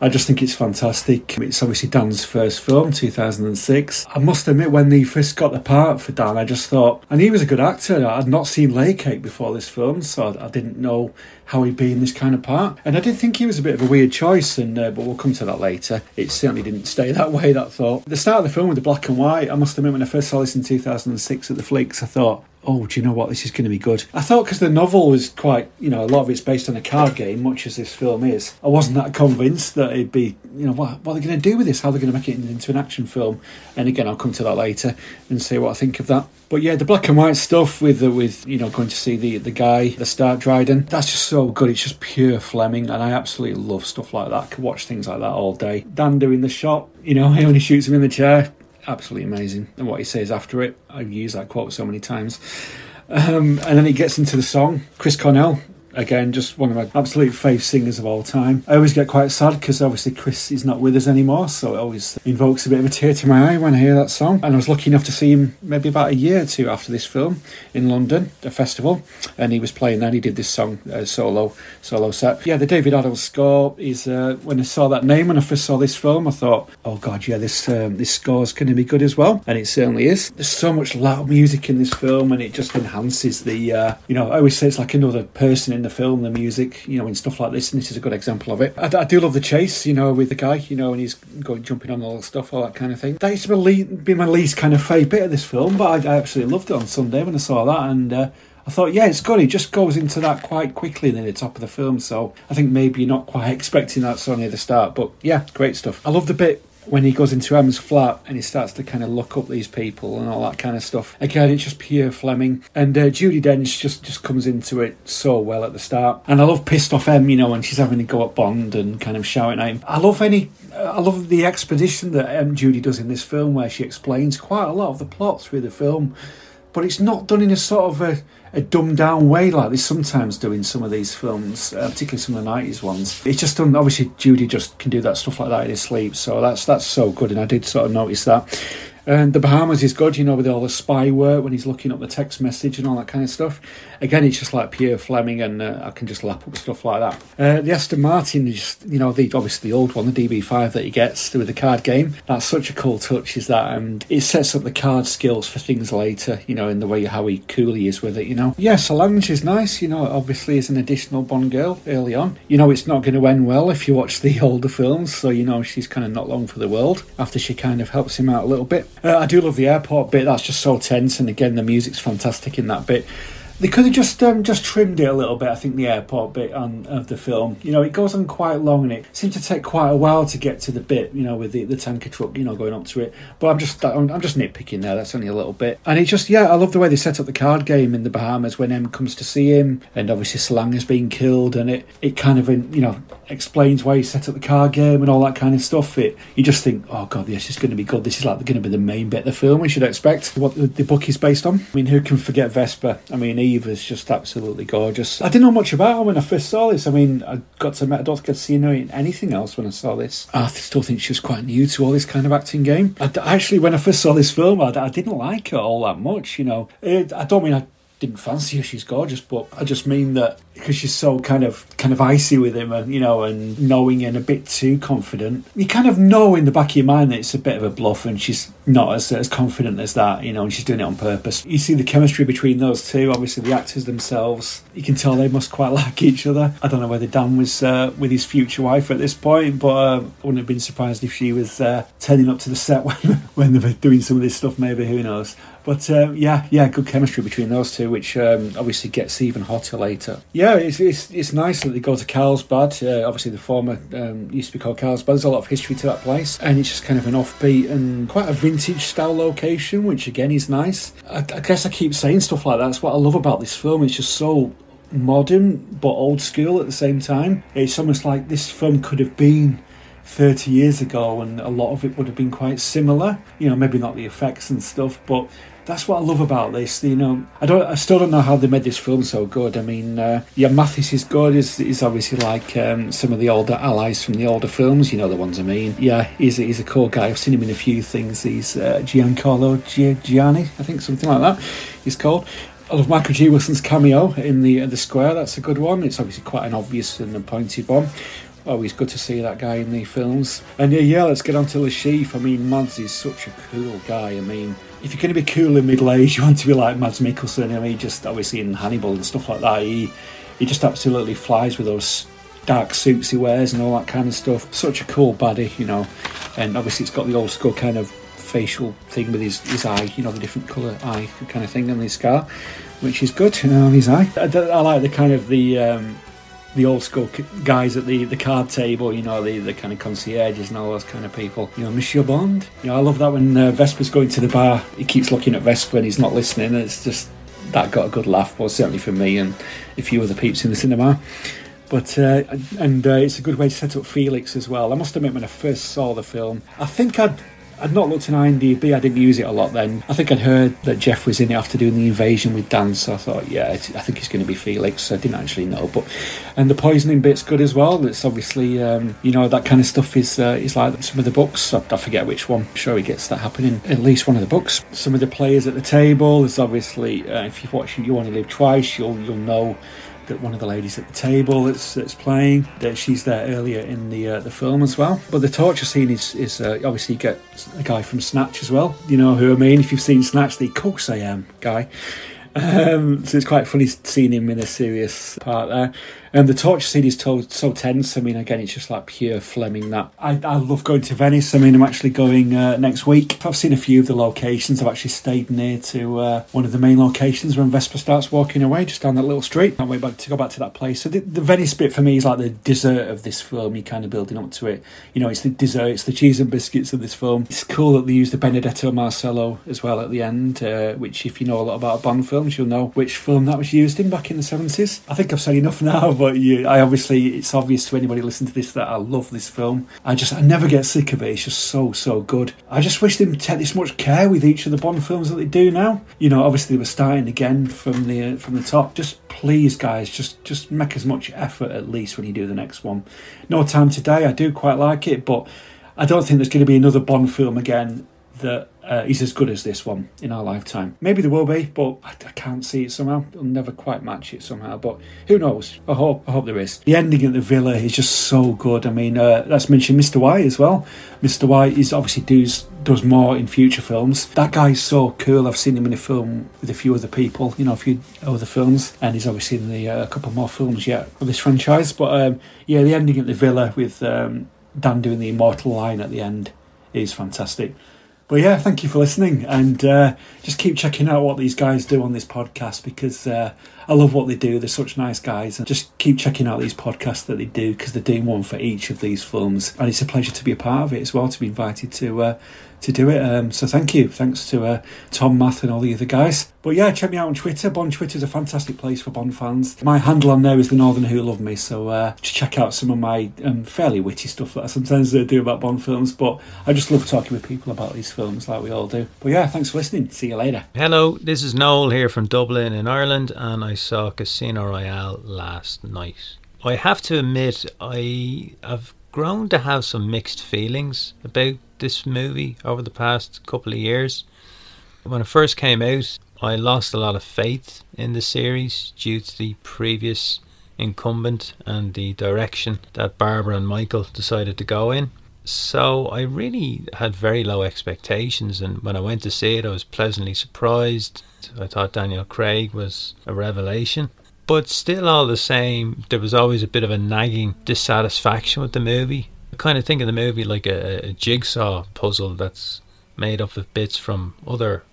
[SPEAKER 12] I just think it's fantastic. It's obviously Dan's first film, 2006. I must admit, when he first got the part for Dan, I just thought, and he was a good actor. I'd not seen Layer Cake before this film, so I didn't know how he'd be in this kind of part. And I did think he was a bit of a weird choice, and uh, but we'll come to that later. It certainly didn't stay that way. That thought. The start of the film with the black and white. I must admit, when I first saw this in 2006 at the Flicks, I thought, oh, do you know what? This is going to be good. I thought because the novel was quite, you know, a lot of it's based on a card game, much as this film is. I wasn't that convinced that it'd be, you know, what, what are they going to do with this? How are they going to make it into an action film? And again, I'll come to that later and say what I think of that. But yeah, the black and white stuff with the, with you know going to see the the guy, the Stark Dryden, that's just so good. It's just pure Fleming, and I absolutely love stuff like that. I could watch things like that all day. Dan doing the shot, you know, he only shoots him in the chair, absolutely amazing. And what he says after it, I've used that quote so many times. Um, and then he gets into the song. Chris Cornell, again, just one of my absolute fave singers of all time. I always get quite sad because obviously Chris is not with us anymore, so it always invokes a bit of a tear to my eye when I hear that song. And I was lucky enough to see him maybe about a year or two after this film in London, a festival, and he was playing that. He did this song uh, solo solo set. Yeah, the David Arnold's score is uh, when I saw that name when I first saw this film, I thought, oh god, yeah, this um, this score is going to be good as well, and it certainly is. There's so much loud music in this film, and it just enhances the. Uh, you know, I always say it's like another person in the film, the music, you know, and stuff like this, and this is a good example of it. I, I do love the chase, you know, with the guy, you know, and he's going jumping on all the stuff, all that kind of thing. That used to be, least, be my least kind of favourite bit of this film, but I, I, absolutely loved it on Sunday when I saw that, and uh, I thought, yeah, it's good. It just goes into that quite quickly near the top of the film, so I think maybe you're not quite expecting that so near the start, but yeah, great stuff. I love the bit when he goes into M's flat and he starts to kind of look up these people and all that kind of stuff. Again, it's just pure Fleming. And uh, Judi Dench just, just comes into it so well at the start. And I love pissed off M, you know, when she's having to go at Bond and kind of shouting at him. I love any. I love the expedition that M. Judi does in this film where she explains quite a lot of the plot through the film, but it's not done in a sort of a a dumbed down way like they sometimes do in some of these films, uh, particularly some of the nineties ones. It's just done. Obviously, Judi just can do that stuff like that in his sleep, so that's that's so good, and I did sort of notice that. And the Bahamas is good, you know, with all the spy work when he's looking up the text message and all that kind of stuff. Again, it's just like pure Fleming, and uh, I can just lap up stuff like that. Uh, the Aston Martin is, you know, the obviously the old one, the DB5 that he gets with the card game. That's such a cool touch, is that, and it sets up the card skills for things later, you know, in the way how he cool he is with it, you know. Yeah, Solange is nice, you know, obviously as an additional Bond girl early on. You know, it's not going to end well if you watch the older films, so you know she's kind of not long for the world after she kind of helps him out a little bit. Uh, I do love the airport bit. That's just so tense, and again, the music's fantastic in that bit. They could have just um, just trimmed it a little bit. I think the airport bit on of the film, you know, it goes on quite long, and it seems to take quite a while to get to the bit, you know, with the, the tanker truck, you know, going up to it. But I'm just I'm, I'm just nitpicking there. That's only a little bit, and it just yeah, I love the way they set up the card game in the Bahamas when M comes to see him, and obviously Solange has been killed, and it it kind of you know explains why he set up the card game and all that kind of stuff. It you just think, oh god, this is going to be good. This is like going to be the main bit of the film. We should expect what the, the book is based on. I mean, who can forget Vesper? I mean, Eve is just absolutely gorgeous. I didn't know much about her when I first saw this. I mean, I got to I don't think I'd seen her in anything else when I saw this. I still think she was quite new to all this kind of acting game. I, actually, when I first saw this film, I, I didn't like her all that much. You know, it, I don't mean I didn't fancy her. She's gorgeous, but I just mean that because she's so kind of kind of icy with him, and you know, and knowing and a bit too confident. You kind of know in the back of your mind that it's a bit of a bluff, and she's not as as confident as that, you know, and she's doing it on purpose. You see the chemistry between those two. Obviously, the actors themselves, you can tell they must quite like each other. I don't know whether Dan was uh, with his future wife at this point, but uh, I wouldn't have been surprised if she was uh, turning up to the set when when they were doing some of this stuff. Maybe who knows? But um, yeah, yeah, good chemistry between those two, which um, obviously gets even hotter later. Yeah, it's, it's, it's nice that they go to Carlsbad. Uh, obviously, the former um, used to be called Carlsbad. There's a lot of history to that place, and it's just kind of an offbeat and quite a vintage style location, which again is nice. I, I guess I keep saying stuff like that. That's what I love about this film. It's just so modern but old school at the same time. It's almost like this film could have been 30 years ago and a lot of it would have been quite similar you know maybe not the effects and stuff but that's what I love about this. You know, I don't, I still don't know how they made this film so good. I mean, uh, yeah, Mathis is good. Is is obviously like um, some of the older allies from the older films. You know the ones I mean. Yeah, he's he's a cool guy. I've seen him in a few things. He's uh, Giancarlo Gianni, I think something like that. He's called. I love Michael G. Wilson's cameo in the uh, the square. That's a good one. It's obviously quite an obvious and a pointed one. always good to see that guy in the films. And yeah, yeah, let's get on to Chiffre. I mean, Mads is such a cool guy. I mean, if you're going to be cool in middle age, you want to be like Mads Mikkelsen. I mean, just obviously in Hannibal and stuff like that, he he just absolutely flies with those dark suits he wears and all that kind of stuff. Such a cool baddie, you know. And obviously, it's got the old school kind of facial thing with his, his eye, you know, the different colour eye kind of thing on his scar, which is good you know, on his eye. I, I like the kind of the. Um, the old school guys at the, the card table, you know, the, the kind of concierges and all those kind of people. You know, Monsieur Bond. You know, I love that when uh, Vesper's going to the bar, he keeps looking at Vesper and he's not listening. It's just that got a good laugh, well, certainly for me and a few other peeps in the cinema. But uh, and uh, it's a good way to set up Felix as well. I must admit, when I first saw the film, I think I'd I'd not looked at IMDb. I didn't use it a lot then. I think I'd heard that Jeff was in it after doing the invasion with Dan, so I thought, yeah, I think he's going to be Felix. I didn't actually know, but and the poisoning bit's good as well. It's obviously um, you know that kind of stuff is uh, is like some of the books. I, I forget which one. I'm sure he gets that happening at least one of the books. Some of the players at the table. There's obviously uh, if you've watched You Only Live Twice, you'll you'll know one of the ladies at the table that's, that's playing that she's there earlier in the uh, the film as well. But the torture scene is is uh, obviously you get a guy from Snatch as well. You know who I mean? If you've seen Snatch, the course I am guy. Um, so it's quite funny seeing him in a serious part there. And the torture scene is so, so tense. I mean, again, it's just like pure Fleming. That I, I love going to Venice. I mean, I'm actually going uh, next week. I've seen a few of the locations. I've actually stayed near to uh, one of the main locations when Vesper starts walking away, just down that little street. Can't wait back to go back to that place. So the, the Venice bit for me is like the dessert of this film. You're kind of building up to it. You know, it's the dessert. It's the cheese and biscuits of this film. It's cool that they use the Benedetto Marcello as well at the end, uh, which if you know a lot about Bond films, you'll know which film that was used in back in the 70s. I think I've said enough now, but I obviously, it's obvious to anybody listening to this that I love this film. I just, I never get sick of it. It's just so, so good. I just wish they would take this much care with each of the Bond films that they do now. You know, obviously they were starting again from the uh, from the top. Just please, guys, just just make as much effort at least when you do the next one. No Time to Die, I do quite like it, but I don't think there's going to be another Bond film again that uh, is as good as this one in our lifetime. Maybe there will be, but I, I, can't see it somehow. It'll never quite match it somehow, but who knows? I hope I hope there is. The ending at the villa is just so good. I mean, uh, let's mention Mr. White as well. Mr. White is obviously does does more in future films. That guy's so cool. I've seen him in a film with a few other people, you know, a few other films, and he's obviously in the uh, a couple more films yet of this franchise. But um, yeah, the ending at the villa with um, Dan doing the immortal line at the end is fantastic. But yeah, thank you for listening, and uh, just keep checking out what these guys do on this podcast because uh, I love what they do. They're such nice guys, and just keep checking out these podcasts that they do because they're doing one for each of these films, and it's a pleasure to be a part of it as well. To be invited to uh, to do it. Um, so thank you. Thanks to uh, Tom, Math and all the other guys. But yeah, check me out on Twitter. Bond Twitter is a fantastic place for Bond fans. My handle on there is the Northern Who Love Me. So uh, check out some of my um, fairly witty stuff that I sometimes uh, do about Bond films. But I just love talking with people about these films like we all do. But yeah, thanks for listening. See you later.
[SPEAKER 13] Hello, this is Noel here from Dublin in Ireland, and I saw Casino Royale last night. I have to admit, I have grown to have some mixed feelings about this movie over the past couple of years. When it first came out, I lost a lot of faith in the series due to the previous incumbent and the direction that Barbara and Michael decided to go in. So I really had very low expectations, and when I went to see it, I was pleasantly surprised. I thought Daniel Craig was a revelation. But still, all the same, there was always a bit of a nagging dissatisfaction with the movie. I kind of think of the movie like a, a jigsaw puzzle that's made up of bits from other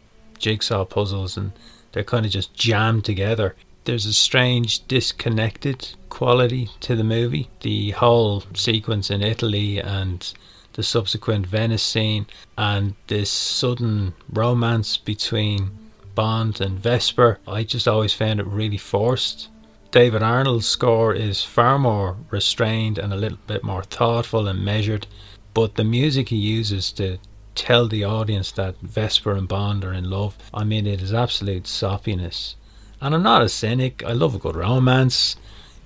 [SPEAKER 13] jigsaw puzzles and they're kind of just jammed together. There's a strange disconnected quality to the movie. The whole sequence in Italy and the subsequent Venice scene and this sudden romance between Bond and Vesper, I just always found it really forced. David Arnold's score is far more restrained and a little bit more thoughtful and measured, but the music he uses to tell the audience that Vesper and Bond are in love, I mean, it is absolute soppiness. And I'm not a cynic, I love a good romance,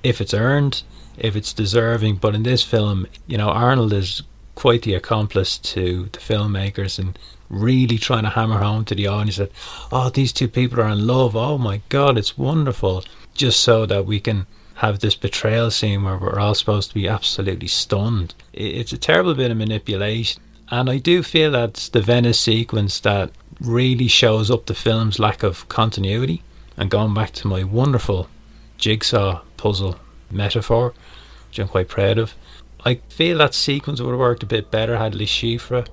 [SPEAKER 13] if it's earned, if it's deserving, but in this film, you know, Arnold is quite the accomplice to the filmmakers and really trying to hammer home to the audience that, oh, these two people are in love, oh my god, it's wonderful just so that we can have this betrayal scene where we're all supposed to be absolutely stunned. It's a terrible bit of manipulation. And I do feel that's the Venice sequence that really shows up the film's lack of continuity. And going back to my wonderful jigsaw puzzle metaphor, which I'm quite proud of, I feel that sequence would have worked a bit better had Le Chiffre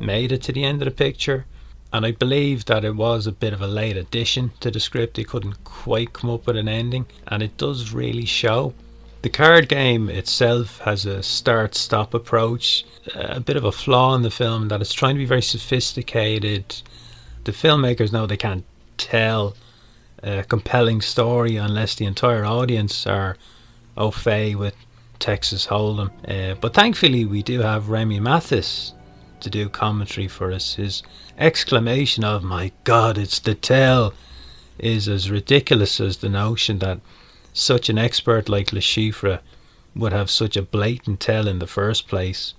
[SPEAKER 13] made it to the end of the picture. And I believe that it was a bit of a late addition to the script. They couldn't quite come up with an ending, and it does really show. The card game itself has a start stop approach, a bit of a flaw in the film that it's trying to be very sophisticated. The filmmakers know they can't tell a compelling story unless the entire audience are au fait with Texas Hold'em. Uh, but thankfully, we do have René Mathis to do commentary for us. His exclamation of "My God, it's the tell!" is as ridiculous as the notion that such an expert like Le Chiffre would have such a blatant tell in the first place.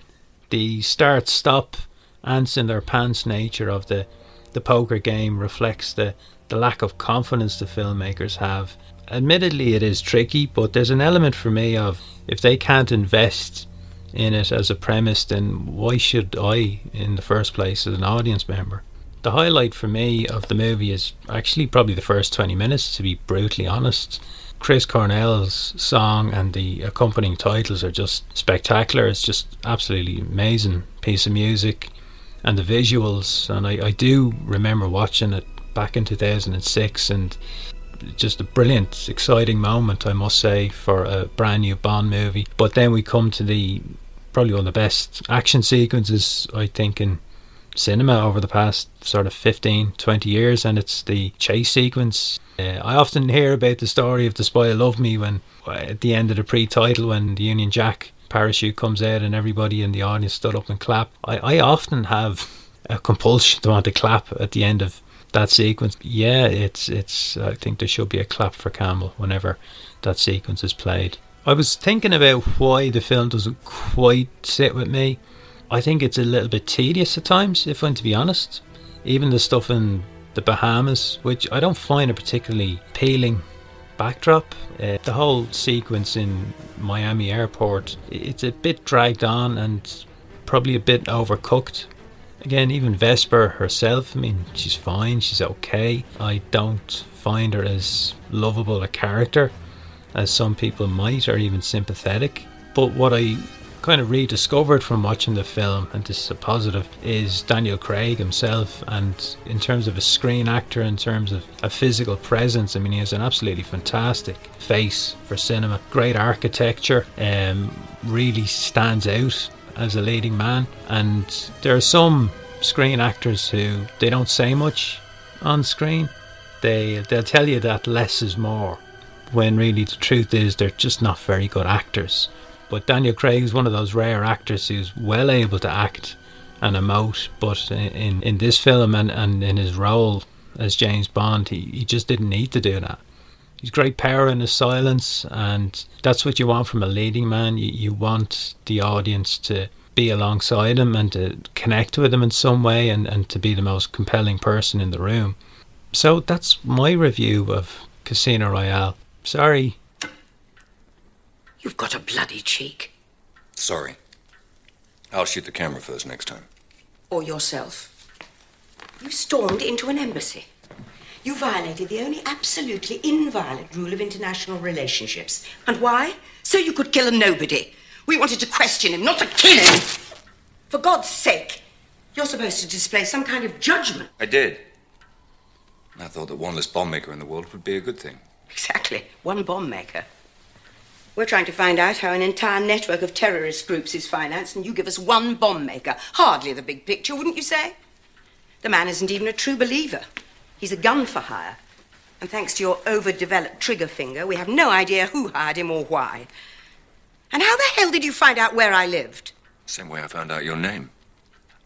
[SPEAKER 13] The start stop ants in their pants nature of the, the poker game reflects the, the lack of confidence the filmmakers have. Admittedly, it is tricky, but there's an element for me of if they can't invest in it as a premise, then why should I, in the first place, as an audience member? The highlight for me of the movie is actually probably the first 20 minutes, to be brutally honest. Chris Cornell's song and the accompanying titles are just spectacular. It's just absolutely amazing piece of music and the visuals. And I, I do remember watching it back in 2006 and just a brilliant, exciting moment, I must say, for a brand new Bond movie. But then we come to the probably one of the best action sequences, I think, in cinema over the past sort of 15, 20 years, and it's the chase sequence. Uh, I often hear about the story of The Spy Love Me when, at the end of the pre title, when the Union Jack parachute comes out and everybody in the audience stood up and clapped. I, I often have a compulsion to want to clap at the end of that sequence. Yeah, it's it's. I think there should be a clap for Campbell whenever that sequence is played. I was thinking about why the film doesn't quite sit with me. I think it's a little bit tedious at times, if I'm to be honest. Even the stuff in the Bahamas, which I don't find a particularly appealing backdrop. Uh, the whole sequence in Miami airport, it's a bit dragged on and probably a bit overcooked. Again, even Vesper herself, I mean, she's fine, she's okay. I don't find her as lovable a character as some people might, or even sympathetic. But what I kind of rediscovered from watching the film, and this is a positive, is Daniel Craig himself. And in terms of a screen actor, in terms of a physical presence, I mean, he has an absolutely fantastic face for cinema. Great architecture, um, really stands out as a leading man. And there are some screen actors who they don't say much on screen. They they'll tell you that less is more, when really the truth is they're just not very good actors. But Daniel Craig is one of those rare actors who's well able to act and emote. But in in this film and, and in his role as James Bond, he, he just didn't need to do that. He's great power in his silence, and that's what you want from a leading man. You, you want the audience to be alongside him and to connect with him in some way and, and to be the most compelling person in the room. So that's my review of Casino Royale. Sorry.
[SPEAKER 4] You've got a bloody cheek.
[SPEAKER 14] Sorry. I'll shoot the camera first next time.
[SPEAKER 4] Or yourself. You stormed into an embassy. You violated the only absolutely inviolate rule of international relationships. And why? So you could kill a nobody. We wanted to question him, not to kill him. For God's sake, you're supposed to display some kind of judgment.
[SPEAKER 14] I did. I thought that one less bomb maker in the world would be a good thing.
[SPEAKER 4] Exactly. One bomb maker. We're trying to find out how an entire network of terrorist groups is financed, and you give us one bomb maker. Hardly the big picture, wouldn't you say? The man isn't even a true believer. He's a gun for hire. And thanks to your overdeveloped trigger finger, we have no idea who hired him or why. And how the hell did you find out where I lived?
[SPEAKER 14] Same way I found out your name.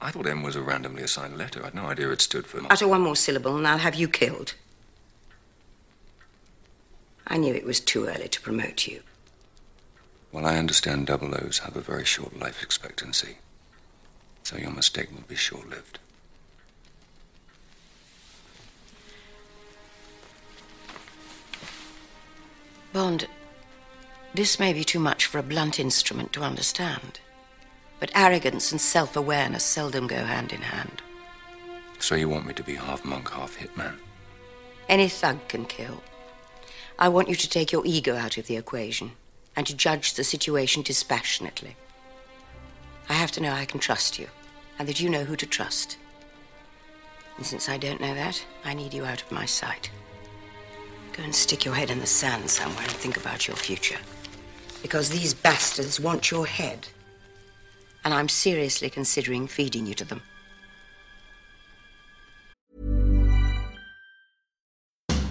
[SPEAKER 14] I thought M was a randomly assigned letter. I had no idea it stood for.
[SPEAKER 4] Utter one more syllable, and I'll have you killed. I knew it was too early to promote you.
[SPEAKER 14] Well, I understand double O's have a very short life expectancy. So your mistake will be short lived.
[SPEAKER 4] Bond, This may be too much for a blunt instrument to understand, but arrogance and self awareness seldom go hand in hand.
[SPEAKER 14] So you want me to be half monk, half hitman?
[SPEAKER 4] Any thug can kill. I want you to take your ego out of the equation and to judge the situation dispassionately. I have to know I can trust you and that you know who to trust. And since I don't know that, I need you out of my sight. Go and stick your head in the sand somewhere and think about your future. Because these bastards want your head. And I'm seriously considering feeding you to them.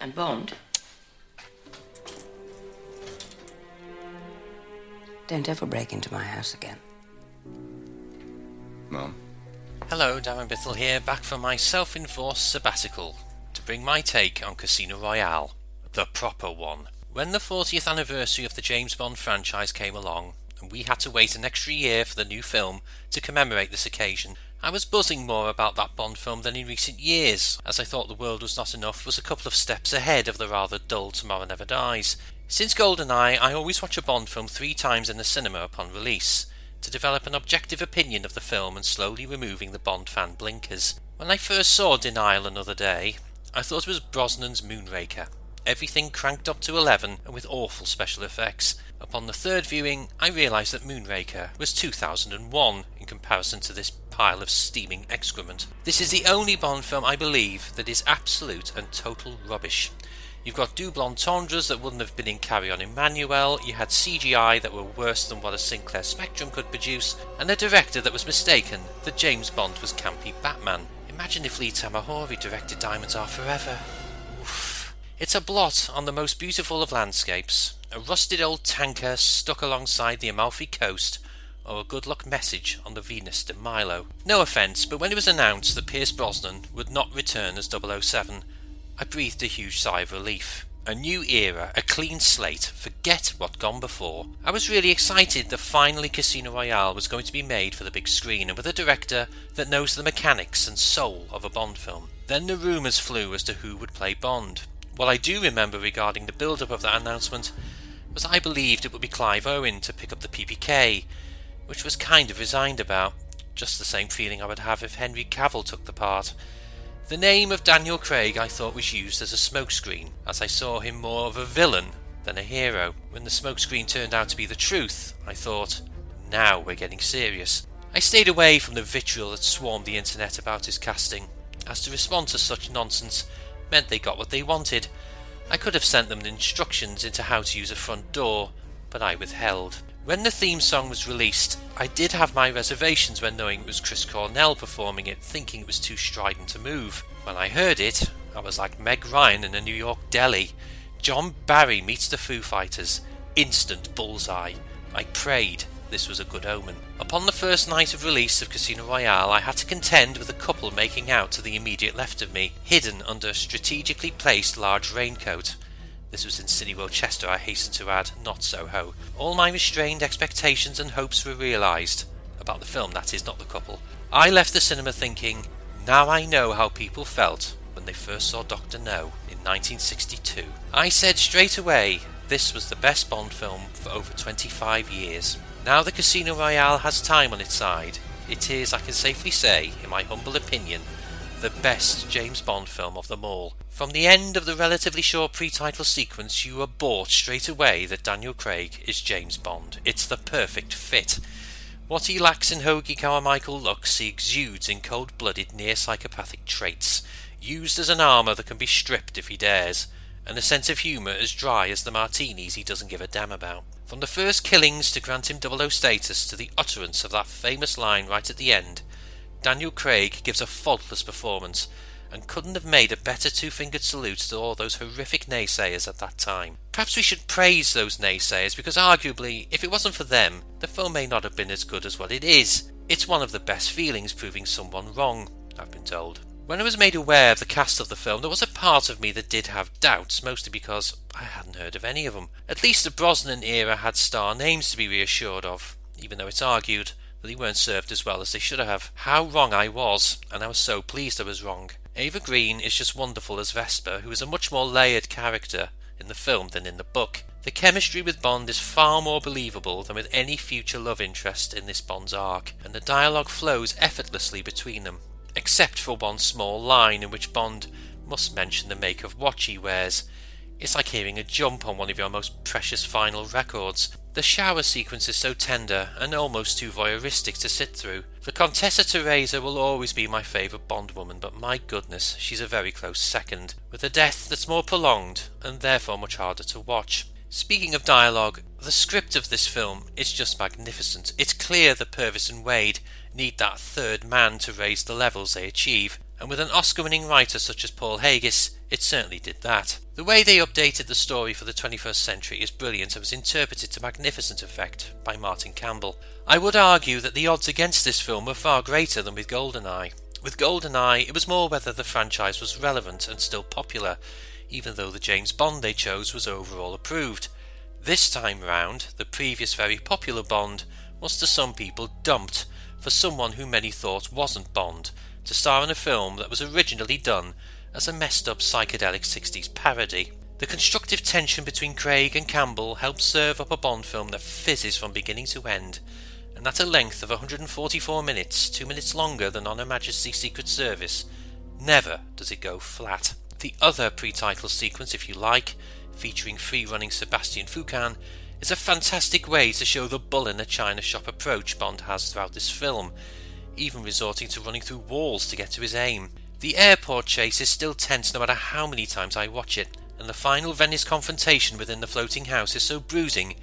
[SPEAKER 4] And Bond? Don't ever break into my house again.
[SPEAKER 14] Mom?
[SPEAKER 15] Hello, Darren Bithell here, back from my self enforced sabbatical to bring my take on Casino Royale, the proper one. When the 40th anniversary of the James Bond franchise came along, and we had to wait an extra year for the new film to commemorate this occasion, I was buzzing more about that Bond film than in recent years, as I thought The World Was Not Enough was a couple of steps ahead of the rather dull Tomorrow Never Dies. Since GoldenEye, I always watch a Bond film three times in the cinema upon release, to develop an objective opinion of the film and slowly removing the Bond fan blinkers. When I first saw Die Another Day, I thought it was Brosnan's Moonraker. Everything cranked up to 11 and with awful special effects. Upon the third viewing, I realised that Moonraker was 2001 in comparison to this pile of steaming excrement. This is the only Bond film I believe that is absolute and total rubbish. You've got double entendres that wouldn't have been in Carry On Emmanuel, you had CGI that were worse than what a Sinclair Spectrum could produce, and a director that was mistaken that James Bond was campy Batman. Imagine if Lee Tamahori directed Diamonds Are Forever. Oof. It's a blot on the most beautiful of landscapes, a rusted old tanker stuck alongside the Amalfi coast, or a good luck message on the Venus de Milo. No offence, but when it was announced that Pierce Brosnan would not return as 007, I breathed a huge sigh of relief. A new era, a clean slate, forget what gone before. I was really excited that finally Casino Royale was going to be made for the big screen and with a director that knows the mechanics and soul of a Bond film. Then the rumours flew as to who would play Bond. What I do remember regarding the build up of that announcement was I believed it would be Clive Owen to pick up the PPK, which was kind of resigned about. Just the same feeling I would have if Henry Cavill took the part. The name of Daniel Craig I thought was used as a smokescreen, as I saw him more of a villain than a hero. When the smokescreen turned out to be the truth, I thought, now we're getting serious. I stayed away from the vitriol that swarmed the internet about his casting, as to respond to such nonsense meant they got what they wanted. I could have sent them instructions into how to use a front door, but I withheld. When the theme song was released, I did have my reservations when knowing it was Chris Cornell performing it, thinking it was too strident to move. When I heard it, I was like Meg Ryan in a New York deli. John Barry meets the Foo Fighters. Instant bullseye. I prayed this was a good omen. Upon the first night of release of Casino Royale, I had to contend with a couple making out to the immediate left of me, hidden under a strategically placed large raincoat. This was in Cineworld Chester, I hasten to add, not Soho. All my restrained expectations and hopes were realised. About the film, that is, not the couple. I left the cinema thinking, now I know how people felt when they first saw Dr. No in 1962. I said straight away, this was the best Bond film for over 25 years. Now the Casino Royale has time on its side, it is, I can safely say, in my humble opinion, the best James Bond film of them all. From the end of the relatively short pre-title sequence, you are bought straight away that Daniel Craig is James Bond. It's the perfect fit. What he lacks in Hoagy Carmichael looks, he exudes in cold-blooded, near-psychopathic traits, used as an armour that can be stripped if he dares, and a sense of humour as dry as the martinis he doesn't give a damn about. From the first killings to grant him 00 status to the utterance of that famous line right at the end, Daniel Craig gives a faultless performance and couldn't have made a better two fingered salute to all those horrific naysayers at that time. Perhaps we should praise those naysayers because arguably, if it wasn't for them, the film may not have been as good as what it is. It's one of the best feelings proving someone wrong, I've been told. When I was made aware of the cast of the film, there was a part of me that did have doubts, mostly because I hadn't heard of any of them. At least the Brosnan era had star names to be reassured of, even though it's argued that they weren't served as well as they should have. How wrong I was, and I was so pleased I was wrong. Eva Green is just wonderful as Vesper, who is a much more layered character in the film than in the book. The chemistry with Bond is far more believable than with any future love interest in this Bond's arc, and the dialogue flows effortlessly between them, except for one small line in which Bond must mention the make of watch he wears. It's like hearing a jump on one of your most precious vinyl records. The shower sequence is so tender and almost too voyeuristic to sit through. The Contessa Teresa will always be my favourite Bond woman, but my goodness, she's a very close second, with a death that's more prolonged and therefore much harder to watch. Speaking of dialogue, the script of this film is just magnificent. It's clear that Purvis and Wade need that third man to raise the levels they achieve, and with an Oscar winning writer such as Paul Haggis, it certainly did that. The way they updated the story for the 21st century is brilliant and was interpreted to magnificent effect by Martin Campbell. I would argue that the odds against this film were far greater than with GoldenEye. With GoldenEye, it was more whether the franchise was relevant and still popular, even though the James Bond they chose was overall approved. This time round, the previous very popular Bond was to some people dumped for someone who many thought wasn't Bond, to star in a film that was originally done as a messed up psychedelic 60s parody. The constructive tension between Craig and Campbell helps serve up a Bond film that fizzes from beginning to end, and at a length of 144 minutes, two minutes longer than on Her Majesty's Secret Service, never does it go flat. The other pre-title sequence, if you like, featuring free-running Sebastian Foucan, is a fantastic way to show the bull in a china shop approach Bond has throughout this film, even resorting to running through walls to get to his aim. The airport chase is still tense no matter how many times I watch it, and the final Venice confrontation within the floating house is so bruising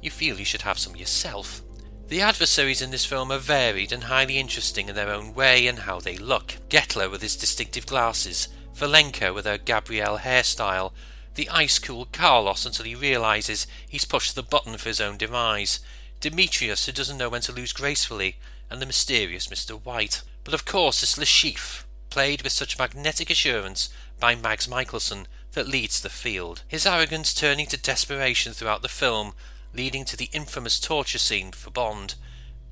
[SPEAKER 15] you feel you should have some yourself. The adversaries in this film are varied and highly interesting in their own way and how they look. Gettler with his distinctive glasses, Valenka with her Gabrielle hairstyle, the ice cool Carlos until he realizes he's pushed the button for his own demise, Dimitrios who doesn't know when to lose gracefully, and the mysterious Mr. White. But of course it's Le Chiffre, played with such magnetic assurance by Mads Mikkelsen, that leads the field. His arrogance turning to desperation throughout the film, leading to the infamous torture scene for Bond,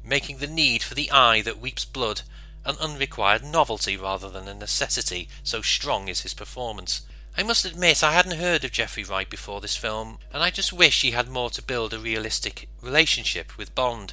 [SPEAKER 15] making the need for the eye that weeps blood an unrequired novelty rather than a necessity, so strong is his performance. I must admit I hadn't heard of Jeffrey Wright before this film, and I just wish he had more to build a realistic relationship with Bond.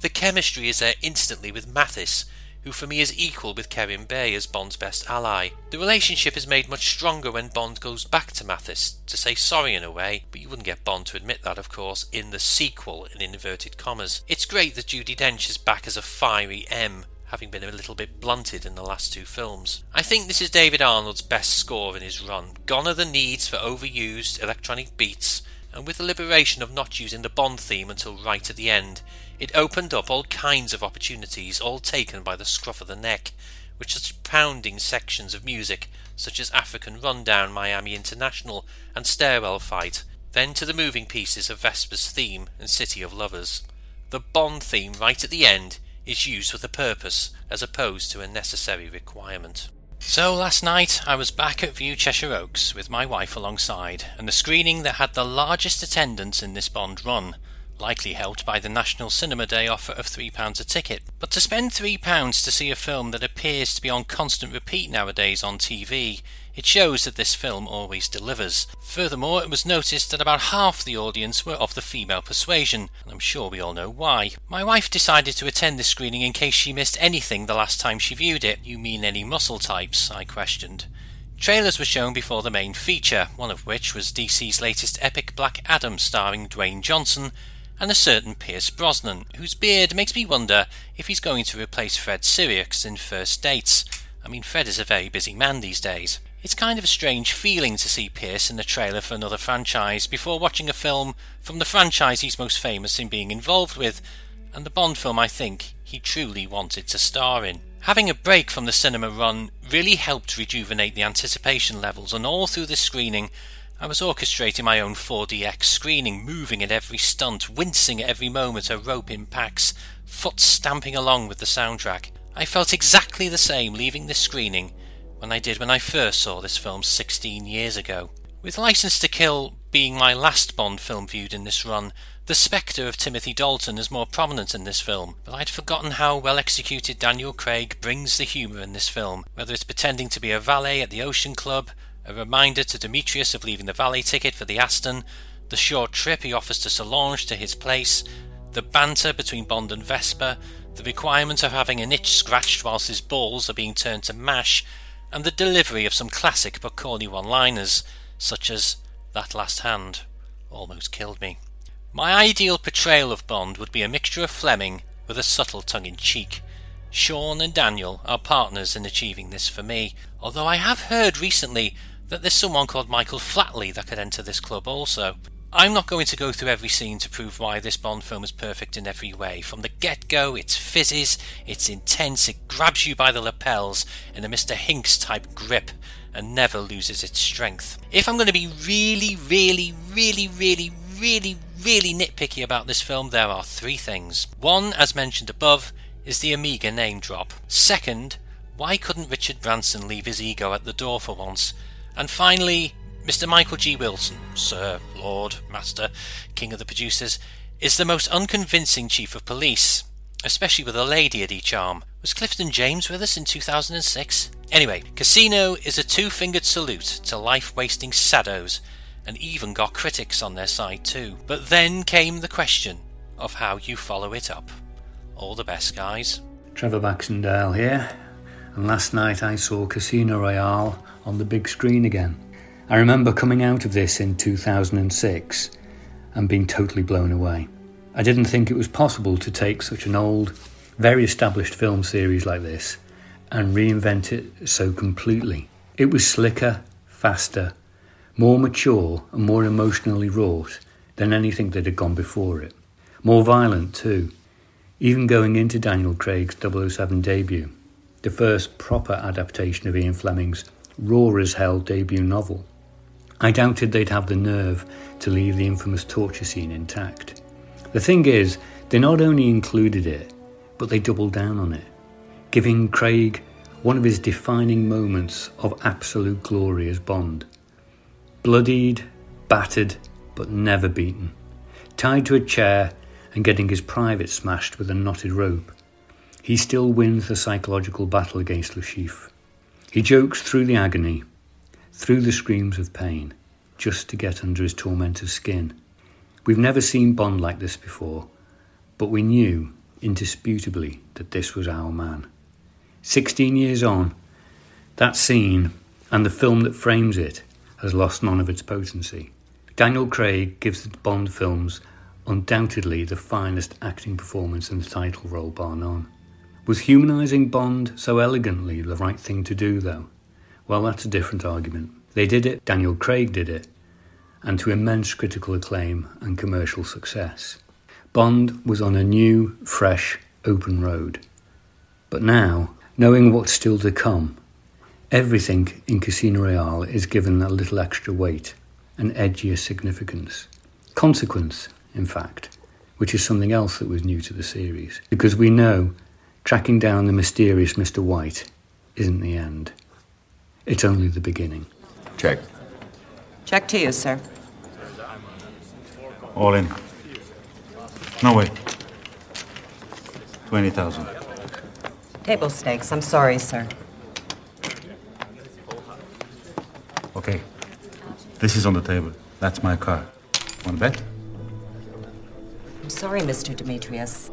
[SPEAKER 15] The chemistry is there instantly with Mathis, who for me is equal with Kerim Bey as Bond's best ally. The relationship is made much stronger when Bond goes back to Mathis to say sorry in a way, but you wouldn't get Bond to admit that, of course, in the sequel in inverted commas. It's great that Judi Dench is back as a fiery M, having been a little bit blunted in the last two films. I think this is David Arnold's best score in his run. Gone are the needs for overused electronic beats, and with the liberation of not using the Bond theme until right at the end, it opened up all kinds of opportunities, all taken by the scruff of the neck, with such pounding sections of music, such as African Rundown, Miami International, and Stairwell Fight, then to the moving pieces of Vesper's theme and City of Lovers. The Bond theme right at the end is used with a purpose, as opposed to a necessary requirement. So last night I was back at Vue Cheshire Oaks with my wife alongside, and the screening that had the largest attendance in this Bond run likely helped by the National Cinema Day offer of £3 a ticket. But to spend £3 to see a film that appears to be on constant repeat nowadays on TV, it shows that this film always delivers. Furthermore, it was noticed that about half the audience were of the female persuasion, and I'm sure we all know why. My wife decided to attend this screening in case she missed anything the last time she viewed it. You mean any muscle types? I questioned. Trailers were shown before the main feature, one of which was DC's latest epic Black Adam starring Dwayne Johnson and a certain Pierce Brosnan, whose beard makes me wonder if he's going to replace Fred Sirieix in First Dates. I mean, Fred is a very busy man these days. It's kind of a strange feeling to see Pierce in the trailer for another franchise before watching a film from the franchise he's most famous in being involved with, and the Bond film I think he truly wanted to star in. Having a break from the cinema run really helped rejuvenate the anticipation levels, and all through the screening, I was orchestrating my own 4DX screening, moving at every stunt, wincing at every moment a rope impacts, foot stamping along with the soundtrack. I felt exactly the same leaving this screening when I did when I first saw this film 16 years ago. With License to Kill being my last Bond film viewed in this run, the spectre of Timothy Dalton is more prominent in this film, but I'd forgotten how well executed Daniel Craig brings the humour in this film, whether it's pretending to be a valet at the Ocean Club, a reminder to Dimitrios of leaving the valet ticket for the Aston, the short trip he offers to Solange to his place, the banter between Bond and Vesper, the requirement of having an itch scratched whilst his balls are being turned to mash, and the delivery of some classic but corny one liners, such as, That last hand almost killed me. My ideal portrayal of Bond would be a mixture of Fleming with a subtle tongue in cheek. Sean and Daniel are partners in achieving this for me, although I have heard recently that there's someone called Michael Flatley that could enter this club also. I'm not going to go through every scene to prove why this Bond film is perfect in every way. From the get go, it's fizzes, it's intense, it grabs you by the lapels in a Mr. Hinx type grip and never loses its strength. If I'm going to be really, really, really, really, really, really nitpicky about this film, there are three things. One, as mentioned above, is the Omega name drop. Second, why couldn't Richard Branson leave his ego at the door for once? And finally, Mr. Michael G. Wilson, Sir, Lord, Master, King of the Producers, is the most unconvincing Chief of Police, especially with a lady at each arm. Was Clifton James with us in 2006? Anyway, Casino is a two fingered salute to life wasting saddos, and even got critics on their side too. But then came the question of how you follow it up. All the best, guys.
[SPEAKER 16] Trevor Baxendale here, and last night I saw Casino Royale on the big screen again. I remember coming out of this in 2006 and being totally blown away. I didn't think it was possible to take such an old, very established film series like this and reinvent it so completely. It was slicker, faster, more mature, and more emotionally wrought than anything that had gone before it. More violent, too, even going into Daniel Craig's 007 debut, the first proper adaptation of Ian Fleming's raw as hell debut novel. I doubted they'd have the nerve to leave the infamous torture scene intact. The thing is, they not only included it, but they doubled down on it, giving Craig one of his defining moments of absolute glory as Bond. Bloodied, battered, but never beaten, tied to a chair and getting his private smashed with a knotted rope, he still wins the psychological battle against Chiffre. He jokes through the agony, through the screams of pain, just to get under his tormentor's skin. We've never seen Bond like this before, but we knew, indisputably, that this was our man. 16 years on, that scene and the film that frames it has lost none of its potency. Daniel Craig gives the Bond films undoubtedly the finest acting performance in the title role, bar none. Was humanising Bond so elegantly the right thing to do, though? Well, that's a different argument. They did it, Daniel Craig did it, and to immense critical acclaim and commercial success. Bond was on a new, fresh, open road. But now, knowing what's still to come, everything in Casino Royale is given a little extra weight, an edgier significance. Consequence, in fact, which is something else that was new to the series. Because we know tracking down the mysterious Mr. White isn't the end, it's only the beginning.
[SPEAKER 14] Check.
[SPEAKER 17] Check to you, sir.
[SPEAKER 10] All in.
[SPEAKER 17] No way. 20,000.
[SPEAKER 18] Table stakes. I'm sorry, sir.
[SPEAKER 17] Okay. This is on the table. That's my car. Want to bet?
[SPEAKER 18] I'm sorry, Mr. Dimitrios.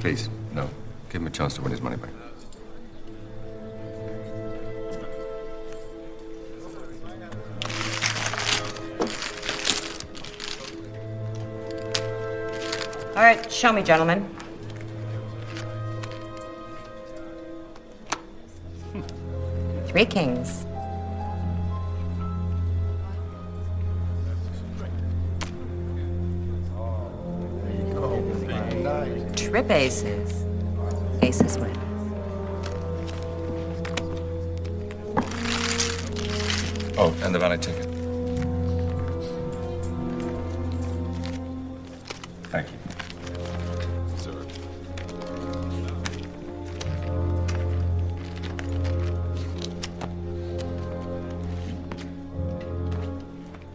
[SPEAKER 14] Please, no. Give him a chance to win his money back.
[SPEAKER 18] All right, show me, gentlemen. Three kings. Trip aces. Aces win.
[SPEAKER 14] Oh, and the valet ticket. Thank you.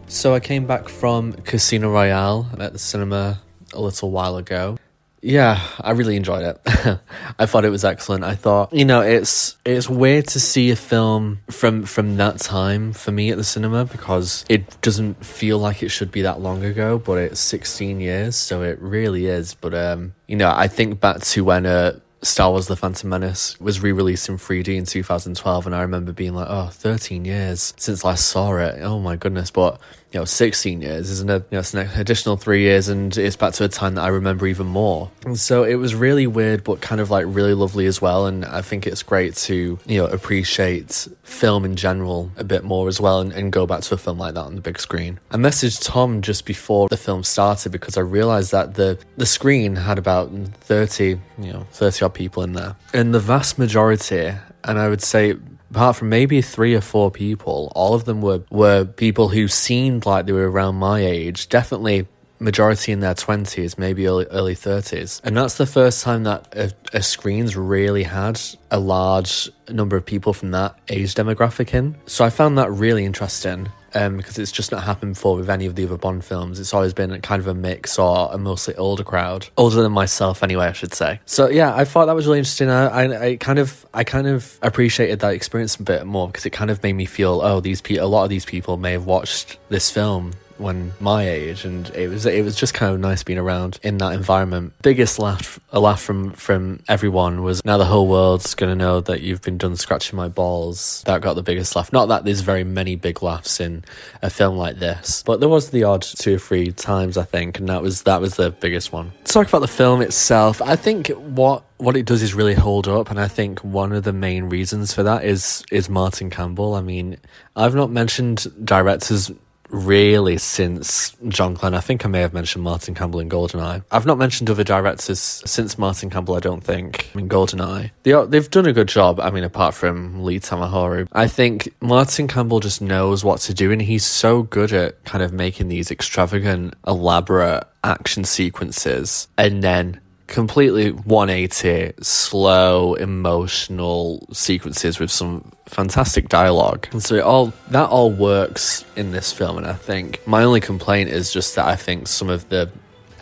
[SPEAKER 1] So I came back from Casino Royale at the cinema a little while ago. Yeah, I really enjoyed it. I thought it was excellent. I thought, you know, it's it's weird to see a film from from that time for me at the cinema because it doesn't feel like it should be that long ago, but it's 16 years, so it really is. But um, you know, I think back to when uh Star Wars The Phantom Menace was re released in 3D in 2012, and I remember being like, oh, 13 years since I saw it. Oh my goodness. But, you know, 16 years, isn't it? You know, it's an additional three years, and it's back to a time that I remember even more. And so it was really weird, but kind of like really lovely as well. And I think it's great to, you know, appreciate film in general a bit more as well and, and go back to a film like that on the big screen. I messaged Tom just before the film started because I realized that the, the screen had about 30, you know, 30 odd people in there. And the vast majority, and I would say apart from maybe three or four people, all of them were, were people who seemed like they were around my age, definitely majority in their 20s, maybe early, early 30s. And that's the first time that a, a screen's really had a large number of people from that age demographic in. So I found that really interesting. Um, because it's just not happened before with any of the other Bond films. It's always been kind of a mix or a mostly older crowd, older than myself anyway, I should say. So yeah, I thought that was really interesting. I, I, I kind of, I kind of appreciated that experience a bit more because it kind of made me feel, oh, these people, a lot of these people may have watched this film when my age and it was it was just kind of nice being around in that environment. Biggest laugh a laugh from from everyone was now the whole world's gonna know that you've been done scratching my balls. That got the biggest laugh. Not that there's very many big laughs in a film like this but there was the odd two or three times i think and that was that was the biggest one. To talk about the film itself i think what what it does is really hold up and i think one of the main reasons for that is is martin campbell. I mean i've not mentioned directors really since John Glen. I think I may have mentioned Martin Campbell in Goldeneye. I've not mentioned other directors since Martin Campbell, I don't think, in Goldeneye. They are, they've done a good job, I mean, apart from Lee Tamahori. I think Martin Campbell just knows what to do, and he's so good at kind of making these extravagant, elaborate action sequences and then completely 180 slow emotional sequences with some fantastic dialogue. And so it all that all works in this film and i think my only complaint is just that i think some of the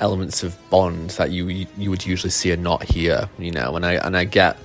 [SPEAKER 1] elements of bond that you you would usually see are not here you know and i and i get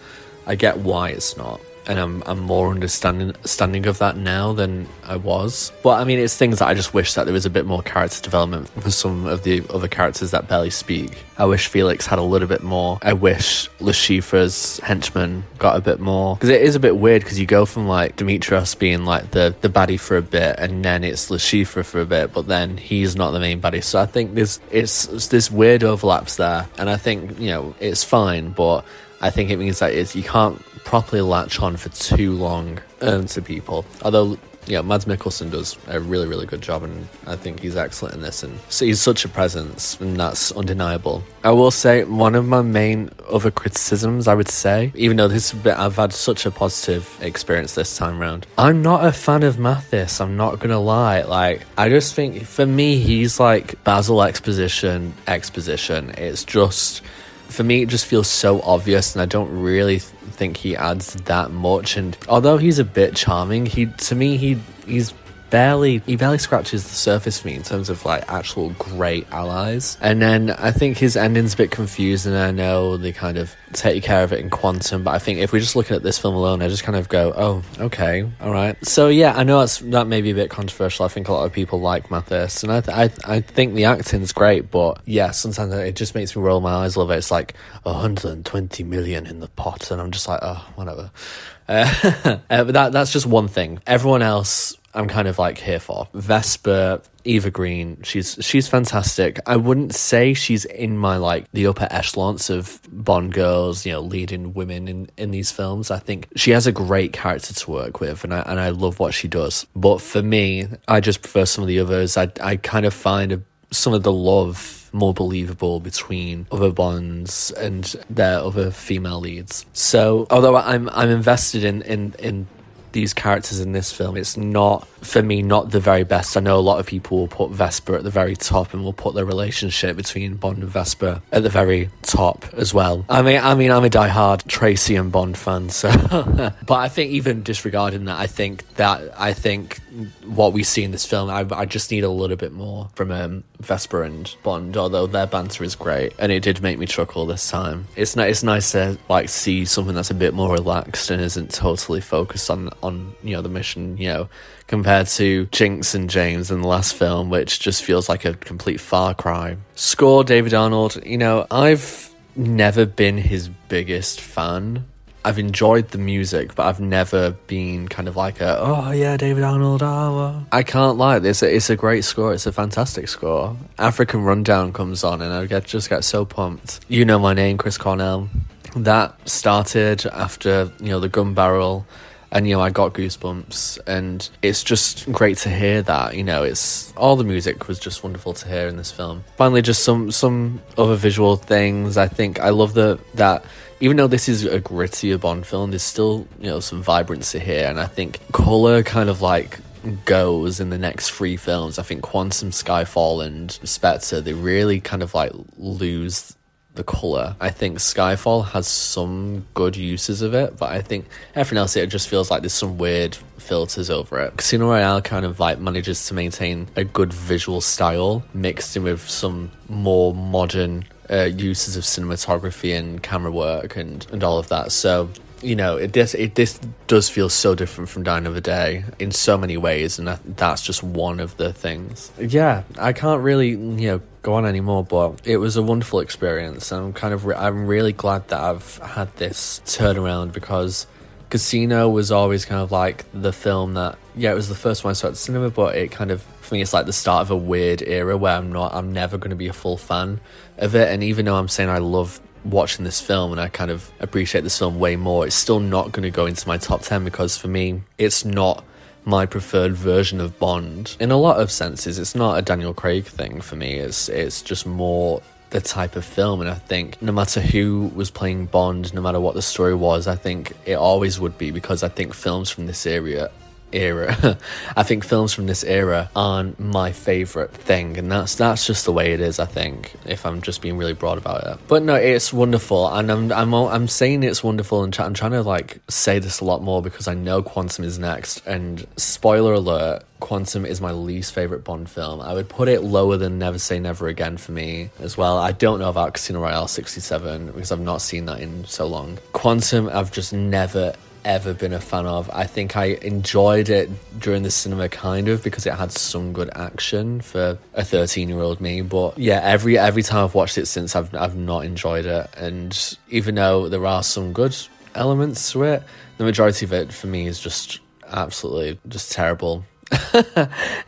[SPEAKER 1] i get why it's not and I'm I'm more understanding standing of that now than I was. But I mean, it's things that I just wish that there was a bit more character development for some of the other characters that barely speak. I wish Felix had a little bit more. I wish Le Chiffre's henchman got a bit more because it is a bit weird because you go from like Dimitrios being like the the baddie for a bit, and then it's Chiffre for a bit, but then he's not the main baddie. So I think there's it's, it's this weird overlaps there, and I think you know it's fine, but. I think it means that you can't properly latch on for too long um, to people. Although, yeah, Mads Mikkelsen does a really, really good job, and I think he's excellent in this. And so he's such a presence, and that's undeniable. I will say one of my main other criticisms, I would say, even though this bit, I've had such a positive experience this time around, I'm not a fan of Mathis. I'm not gonna lie. Like, I just think for me, he's like Basil exposition, exposition. It's just for me, it just feels so obvious, and I don't really think he adds that much. And although he's a bit charming, he to me he he's barely he barely scratches the surface for me in terms of like actual great allies. And then I think his ending's a bit confusing. I know they kind of take care of it in Quantum, but I think if we just look at this film alone, I just kind of go, oh, okay, all right. So yeah, I know that's that may be a bit controversial. I think a lot of people like Mathis, and I th- I, I think the acting's great, but yeah, sometimes it just makes me roll my eyes a little bit. It's like 120 million in the pot, and I'm just like, oh, whatever. Uh, but that that's just one thing. Everyone else I'm kind of like here for. Vesper, Eva Green, she's she's fantastic. I wouldn't say she's in my like the upper echelons of Bond girls, you know, leading women in, in these films. I think she has a great character to work with and I and I love what she does. But for me, I just prefer some of the others. I I kind of find a, some of the love more believable between other bonds and their other female leads. So although I'm I'm invested in in in these characters in this film. It's not, for me, not the very best. I know a lot of people will put Vesper at the very top and will put the relationship between Bond and Vesper at the very top as well. I mean, I mean, I'm a die-hard Tracy and Bond fan, so. but I think even disregarding that, I think that I think what we see in this film, I, I just need a little bit more from um, Vesper and Bond. Although their banter is great, and it did make me chuckle this time. It's nice. It's nice to like see something that's a bit more relaxed and isn't totally focused on on you know the mission. You know, compared to Jinx and James in the last film, which just feels like a complete far cry. Score David Arnold. You know, I've never been his biggest fan I've enjoyed the music, but I've never been kind of like a oh yeah, David Arnold. Ah, oh, well. I can't lie. A, it's a great score. It's a fantastic score. African Rundown comes on, and I get just get so pumped. You know my name, Chris Cornell. That started after you know the gun barrel and you know I got goosebumps and it's just great to hear that you know it's all the music was just wonderful to hear in this film finally just some some other visual things I think I love the that even though this is a grittier Bond film, there's still you know some vibrancy here, and I think color kind of like goes in the next three films. I think Quantum, Skyfall, and Spectre they really kind of like lose the color. I think Skyfall has some good uses of it, but I think everything else it just feels like there's some weird filters over it. Casino Royale kind of like manages to maintain a good visual style mixed in with some more modern uh, uses of cinematography and camera work and, and all of that. So you know, it this it this does feel so different from Die Another Day in so many ways, and that, that's just one of the things. Yeah, I can't really you know go on anymore, but it was a wonderful experience. and I'm kind of re- I'm really glad that I've had this turnaround because Casino was always kind of like the film that yeah, it was the first one I saw at the cinema, but it kind of for me it's like the start of a weird era where I'm not I'm never going to be a full fan of it, and even though I'm saying I love watching this film and I kind of appreciate this film way more, it's still not going to go into my top 10 because for me, it's not my preferred version of Bond. In a lot of senses, it's not a Daniel Craig thing for me. It's it's just more the type of film and I think no matter who was playing Bond, no matter what the story was, I think it always would be because I think films from this area era. I think films from this era aren't my favorite thing, and that's that's just the way it is. I think if I'm just being really broad about it, but no, it's wonderful, and I'm I'm I'm saying it's wonderful, and I'm trying to like say this a lot more because I know Quantum is next, and spoiler alert. Quantum is my least favorite Bond film. I would put it lower than Never Say Never Again for me as well. I don't know about Casino Royale 67 because I've not seen that in so long. Quantum, I've just never ever been a fan of. I think I enjoyed it during the cinema kind of because it had some good action for a 13 year old me. But yeah, every every time I've watched it since I've I've not enjoyed it. And even though there are some good elements to it, the majority of it for me is just absolutely just terrible.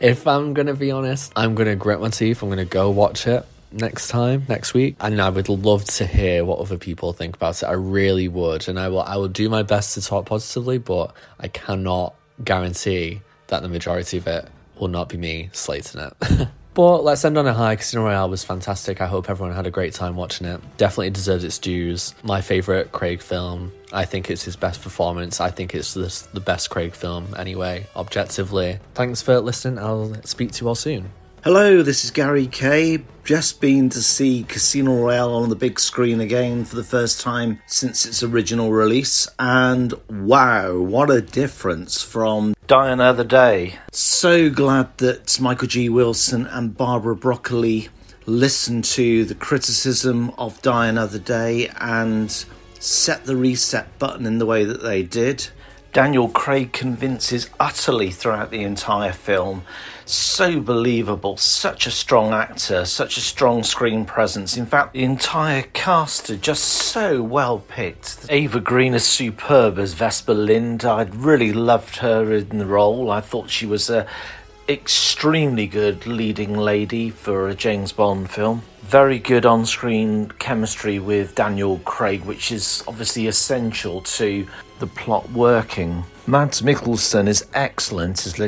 [SPEAKER 1] if I'm gonna be honest, I'm gonna grit my teeth. I'm gonna go watch it next time, next week. And I would love to hear what other people think about it. I really would. And I will I will do my best to talk positively, but I cannot guarantee that the majority of it will not be me slating it. But let's end on a high. Casino Royale was fantastic. I hope everyone had a great time watching it. Definitely deserves its dues. My favourite Craig film. I think it's his best performance. I think it's the, the best Craig film anyway, objectively. Thanks for listening. I'll speak to you all soon.
[SPEAKER 7] Hello, this is Gary Kay. Just been to see Casino Royale on the big screen again for the first time since its original release, and wow, what a difference from Die Another Day. So glad that Michael G. Wilson and Barbara Broccoli listened to the criticism of Die Another Day and set the reset button in the way that they did. Daniel Craig convinces utterly throughout the entire film. So believable, such a strong actor, such a strong screen presence. In fact, the entire cast are just so well picked. Eva Green is superb as Vesper Lind. I really loved her in the role. I thought she was a extremely good leading lady for a James Bond film. Very good on screen chemistry with Daniel Craig, which is obviously essential to the plot working. Mads Mikkelsen is excellent as Le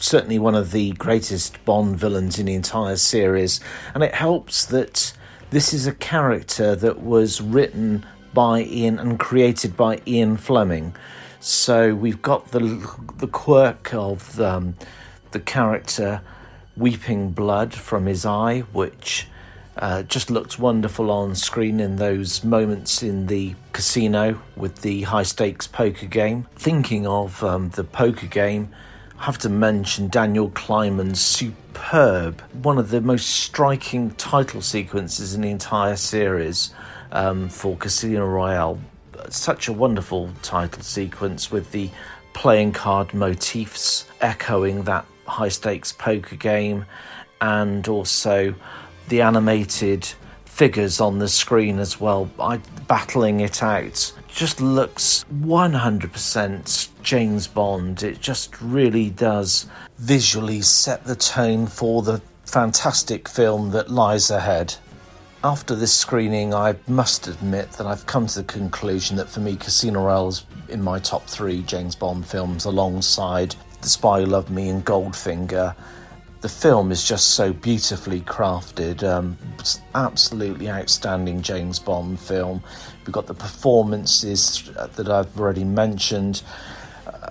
[SPEAKER 7] certainly one of the greatest Bond villains in the entire series, and it helps that this is a character that was written by Ian and created by Ian Fleming. So we've got the the quirk of um, the character weeping blood from his eye, which uh, just looks wonderful on screen in those moments in the casino with the high stakes poker game. Thinking of um, the poker game, have to mention Daniel Kleinman's superb, one of the most striking title sequences in the entire series um, for Casino Royale. Such a wonderful title sequence with the playing card motifs echoing that high stakes poker game and also the animated figures on the screen as well. I battling it out just looks 100% James Bond. It just really does visually set the tone for the fantastic film that lies ahead. After this screening, I must admit that I've come to the conclusion that for me, Casino Royale is in my top three James Bond films alongside The Spy Who Loved Me and Goldfinger the film is just so beautifully crafted. Um, absolutely outstanding James Bond film. We've got the performances that I've already mentioned.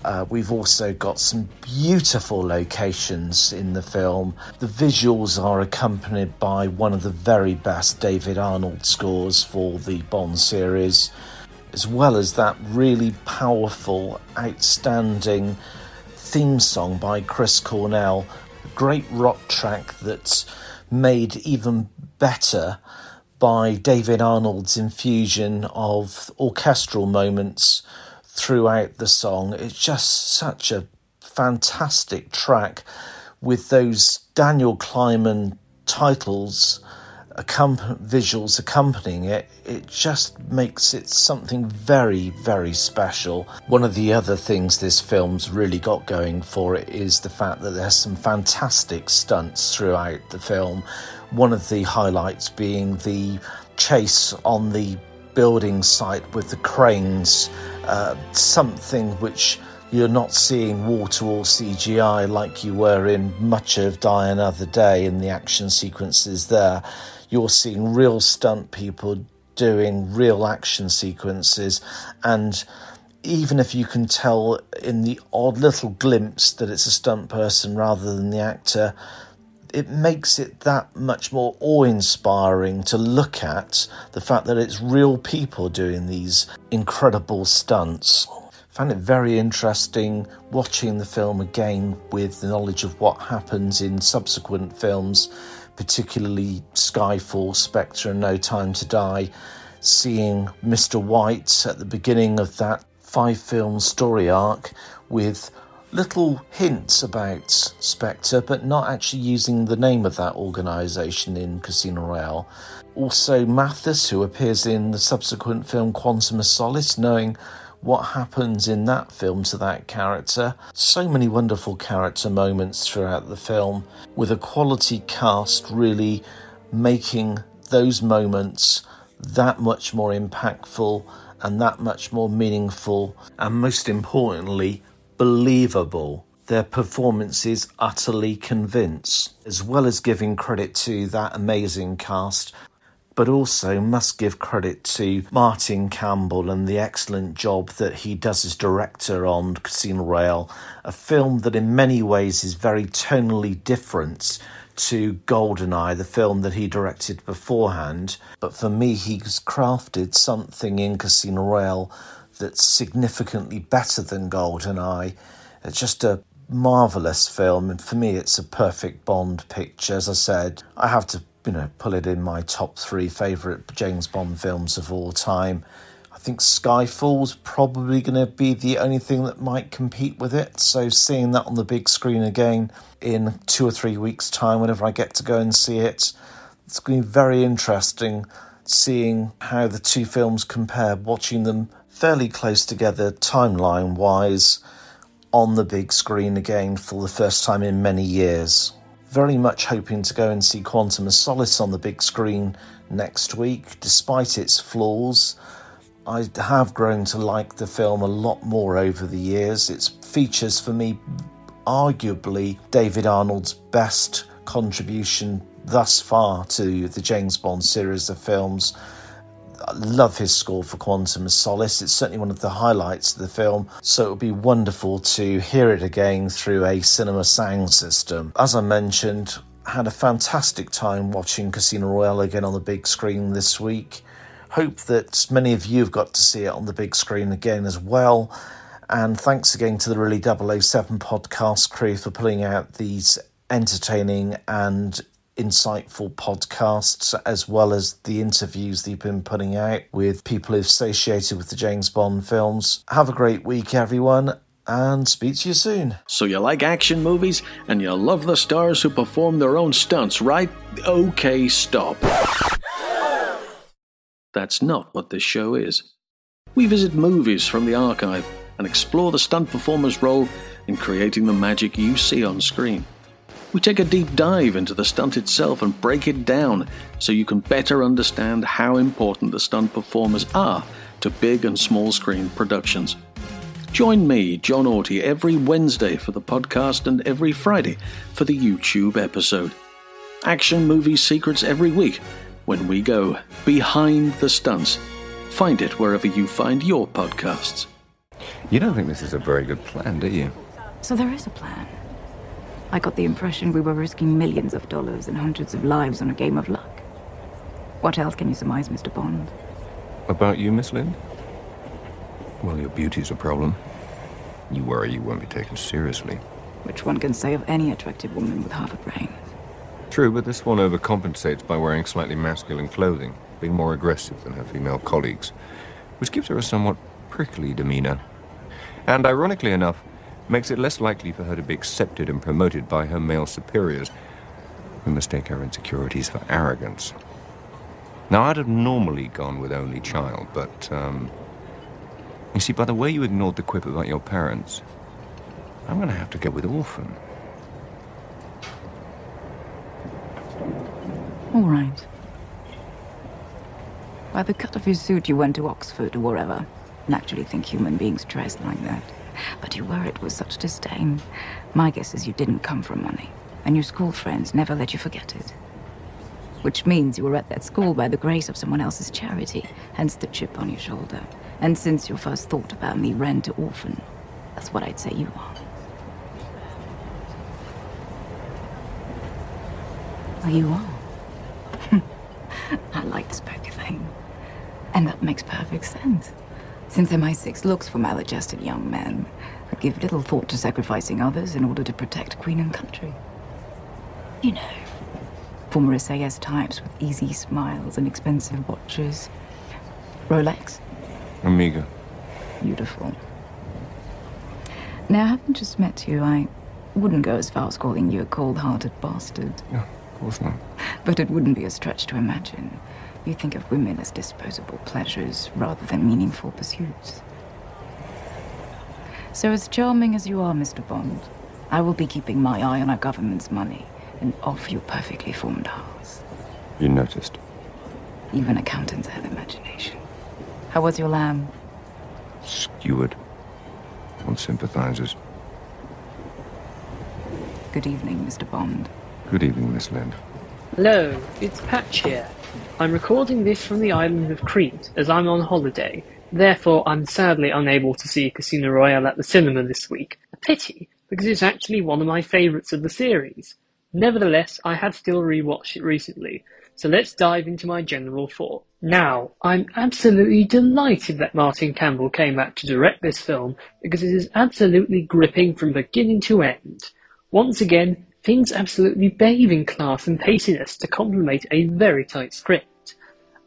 [SPEAKER 7] Uh, we've also got some beautiful locations in the film. The visuals are accompanied by one of the very best David Arnold scores for the Bond series, as well as that really powerful, outstanding theme song by Chris Cornell A great rock track that's made even better by David Arnold's infusion of orchestral moments throughout the song. It's just such a fantastic track with those Daniel Kleinman titles visuals accompanying it, it just makes it something very, very special. One of the other things this film's really got going for it is the fact that there's some fantastic stunts throughout the film. One of the highlights being the chase on the building site with the cranes, uh, something which you're not seeing wall to wall CGI like you were in much of Die Another Day in the action sequences there. You're seeing real stunt people doing real action sequences. And even if you can tell in the odd little glimpse that it's a stunt person rather than the actor it makes it that much more awe-inspiring to look at the fact that it's real people doing these incredible stunts found it very interesting watching the film again with the knowledge of what happens in subsequent films particularly Skyfall, Spectre, and No Time to Die, seeing Mr. White at the beginning of that five film story arc with little hints about Spectre, but not actually using the name of that organisation in Casino Royale. Also, Mathis, who appears in the subsequent film Quantum of Solace, knowing what happens in that film to that character. So many wonderful character moments throughout the film, with a quality cast really making those moments that much more impactful and that much more meaningful, and most importantly, believable. Their performances utterly convince, as well as giving credit to that amazing cast but also must give credit to Martin Campbell and the excellent job that he does as director on Casino Royale, a film that in many ways is very tonally different to Goldeneye, the film that he directed beforehand. But for me, he's crafted something in Casino Royale that's significantly better than Goldeneye. It's just a marvelous film, and for me, it's a perfect Bond picture. As I said, I have to, you know, pull it in my top three favourite James Bond films of all time. I think Skyfall's probably going to be the only thing that might compete with it. So seeing that on the big screen again in two or three weeks' time, whenever I get to go and see it, it's going to be very interesting seeing how the two films compare, watching them fairly close together timeline wise on the big screen again for the first time in many years. Very much hoping to go and see Quantum of Solace on the big screen next week, despite its flaws. I have grown to like the film a lot more over the years. It features, for me, arguably David Arnold's best contribution thus far to the James Bond series of films. Love his score for Quantum of Solace. It's certainly one of the highlights of the film, so it would be wonderful to hear it again through a cinema sound system. As I mentioned, had a fantastic time watching Casino Royale again on the big screen this week. Hope that many of you have got to see it on the big screen again as well. And thanks again to the Really 007 podcast crew for pulling out these entertaining and insightful podcasts, as well as the interviews that you've been putting out with people who've associated with the James Bond films. Have a great week, everyone, and speak to you soon.
[SPEAKER 19] So you like action movies and you love the stars who perform their own stunts, right? Okay, stop. That's not what this show is. We visit movies from the archive and explore the stunt performer's role in creating the magic you see on screen. We take a deep dive into the stunt itself and break it down so you can better understand how important the stunt performers are to big and small screen productions. Join me, John Orty, every Wednesday for the podcast and every Friday for the YouTube episode. Action movie secrets every week when we go behind the stunts. Find it wherever you find your podcasts.
[SPEAKER 14] You don't think this is a very good plan, do you?
[SPEAKER 20] So there is a plan. I got the impression we were risking millions of dollars and hundreds of lives on a game of luck. What else can you surmise, Mr. Bond?
[SPEAKER 14] About you, Miss Lind? Well, your beauty's a problem. You worry you won't be taken seriously.
[SPEAKER 20] Which one can say of any attractive woman with half a brain?
[SPEAKER 14] True, but this one overcompensates by wearing slightly masculine clothing, being more aggressive than her female colleagues, which gives her a somewhat prickly demeanor. And ironically enough, makes it less likely for her to be accepted and promoted by her male superiors, who mistake her insecurities for arrogance. Now, I'd have normally gone with only child, but, um, you see, by the way you ignored the quip about your parents, I'm going to have to go with orphan.
[SPEAKER 20] All right. By the cut of your suit, you went to Oxford or wherever. Naturally think human beings dress like that. But you wear it with such disdain. My guess is you didn't come from money, and your school friends never let you forget it. Which means you were at that school by the grace of someone else's charity, hence the chip on your shoulder. And since your first thought about me ran to orphan, that's what I'd say you are. Well, you are. I like this poker thing. And that makes perfect sense. Since MI6 looks for maladjusted young men who give little thought to sacrificing others in order to protect queen and country. You know, former SAS types with easy smiles and expensive watches. Rolex?
[SPEAKER 14] Omega.
[SPEAKER 20] Beautiful. Now, having just met you, I wouldn't go as far as calling you a cold-hearted bastard.
[SPEAKER 14] Yeah, of course not.
[SPEAKER 20] But it wouldn't be a stretch to imagine you think of women as disposable pleasures rather than meaningful pursuits. So, as charming as you are, Mr. Bond, I will be keeping my eye on our government's money and off your perfectly formed house.
[SPEAKER 14] You noticed.
[SPEAKER 20] Even accountants have imagination. How was your lamb?
[SPEAKER 14] Skewered. On sympathizers.
[SPEAKER 20] Good evening, Mr. Bond.
[SPEAKER 14] Good evening, Miss Lind.
[SPEAKER 21] Hello, it's Patch here. I'm recording this from the island of Crete as I'm on holiday. Therefore, I'm sadly unable to see Casino Royale at the cinema this week. A pity, because it's actually one of my favourites of the series. Nevertheless, I have still rewatched it recently, so let's dive into my general thought. Now, I'm absolutely delighted that Martin Campbell came back to direct this film because it is absolutely gripping from beginning to end. Once again, things absolutely bathe in class and paciness to complement a very tight script.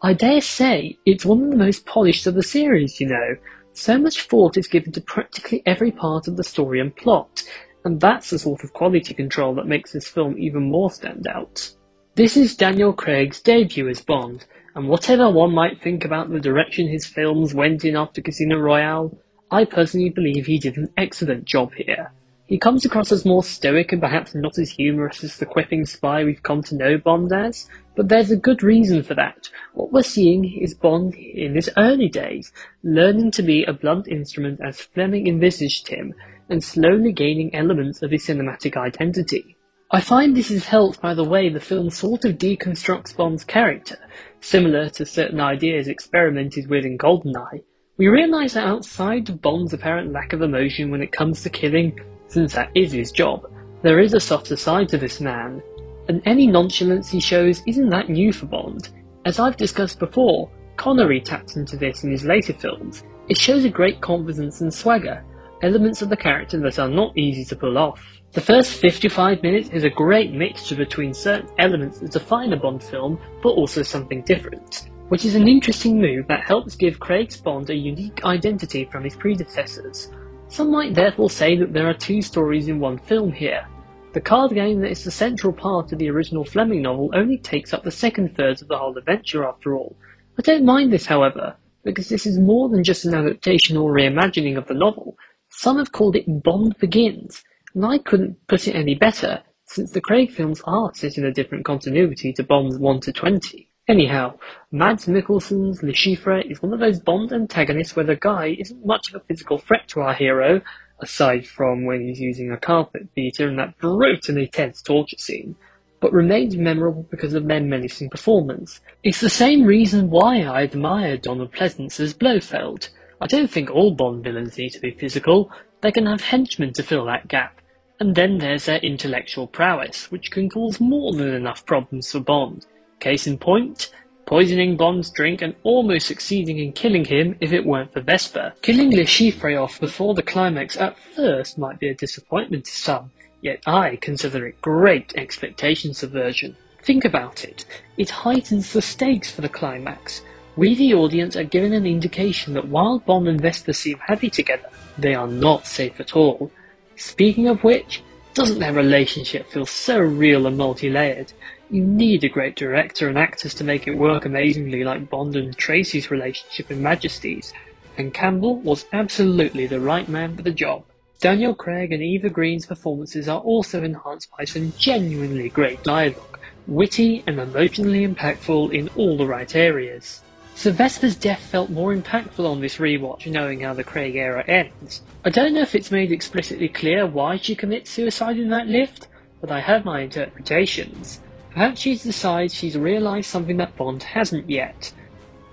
[SPEAKER 21] I dare say it's one of the most polished of the series, you know. So much thought is given to practically every part of the story and plot, and that's the sort of quality control that makes this film even more stand out. This is Daniel Craig's debut as Bond, and whatever one might think about the direction his films went in after Casino Royale, I personally believe he did an excellent job here. He comes across as more stoic and perhaps not as humorous as the quipping spy we've come to know Bond as, but there's a good reason for that. What we're seeing is Bond in his early days, learning to be a blunt instrument as Fleming envisaged him, and slowly gaining elements of his cinematic identity. I find this is helped by the way the film sort of deconstructs Bond's character, similar to certain ideas experimented with in GoldenEye. We realise that outside of Bond's apparent lack of emotion when it comes to killing, since that is his job, there is a softer side to this man, and any nonchalance he shows isn't that new for Bond. As I've discussed before, Connery taps into this in his later films. It shows a great confidence and swagger, elements of the character that are not easy to pull off. The first 55 minutes is a great mixture between certain elements that define a Bond film, but also something different, which is an interesting move that helps give Craig's Bond a unique identity from his predecessors. Some might therefore say that there are two stories in one film here. The card game that is the central part of the original Fleming novel only takes up the second third of the whole adventure after all. I don't mind this, however, because this is more than just an adaptation or reimagining of the novel. Some have called it Bond Begins, and I couldn't put it any better, since the Craig films are set in a different continuity to Bonds 1 to 20. Anyhow, Mads Mikkelsen's Le Chiffre is one of those Bond antagonists where the guy isn't much of a physical threat to our hero, aside from when he's using a carpet beater in that brutally tense torture scene, but remains memorable because of their menacing performance. It's the same reason why I admire Donald Pleasence as Blofeld. I don't think all Bond villains need to be physical, they can have henchmen to fill that gap. And then there's their intellectual prowess, which can cause more than enough problems for Bond. Case in point, poisoning Bond's drink and almost succeeding in killing him if it weren't for Vesper. Killing Le Chiffre off before the climax at first might be a disappointment to some, yet I consider it great expectation subversion. Think about it. It heightens the stakes for the climax. We, the audience, are given an indication that while Bond and Vesper seem happy together, they are not safe at all. Speaking of which, doesn't their relationship feel so real and multi-layered? You need a great director and actors to make it work amazingly like Bond and Tracy's relationship in Majesties, and Campbell was absolutely the right man for the job. Daniel Craig and Eva Green's performances are also enhanced by some genuinely great dialogue, witty and emotionally impactful in all the right areas. Sylvester's death felt more impactful on this rewatch knowing how the Craig era ends. I don't know if it's made explicitly clear why she commits suicide in that lift, but I have my interpretations. Perhaps she decides she's realised something that Bond hasn't yet.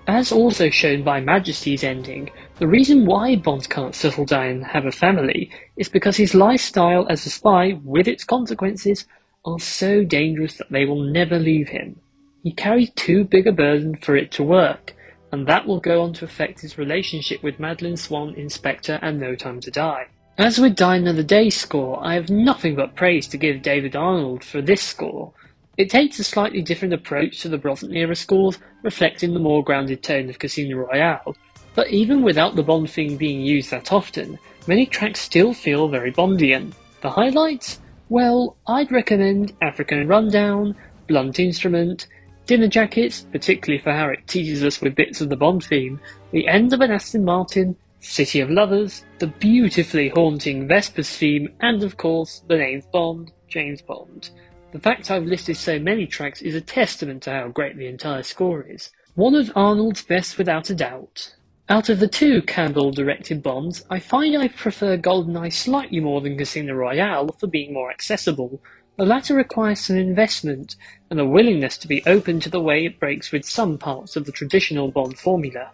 [SPEAKER 21] As also shown by Majesty's ending, the reason why Bond can't settle down and have a family is because his lifestyle as a spy, with its consequences, are so dangerous that they will never leave him. He carries too big a burden for it to work, and that will go on to affect his relationship with Madeleine Swann, in Spectre and No Time to Die. As with Die Another Day score, I have nothing but praise to give David Arnold for this score. It takes a slightly different approach to the Brosnan era scores, reflecting the more grounded tone of Casino Royale, but even without the Bond theme being used that often, many tracks still feel very Bondian. The highlights? Well, I'd recommend African Rundown, Blunt Instrument, Dinner Jackets, particularly for how it teases us with bits of the Bond theme, the end of an Aston Martin, City of Lovers, the beautifully haunting Vespers theme, and of course, the names Bond, James Bond. The fact I've listed so many tracks is a testament to how great the entire score is. One of Arnold's best without a doubt. Out of the two Campbell directed Bonds, I find I prefer GoldenEye slightly more than Casino Royale for being more accessible, the latter requires some investment and a willingness to be open to the way it breaks with some parts of the traditional Bond formula.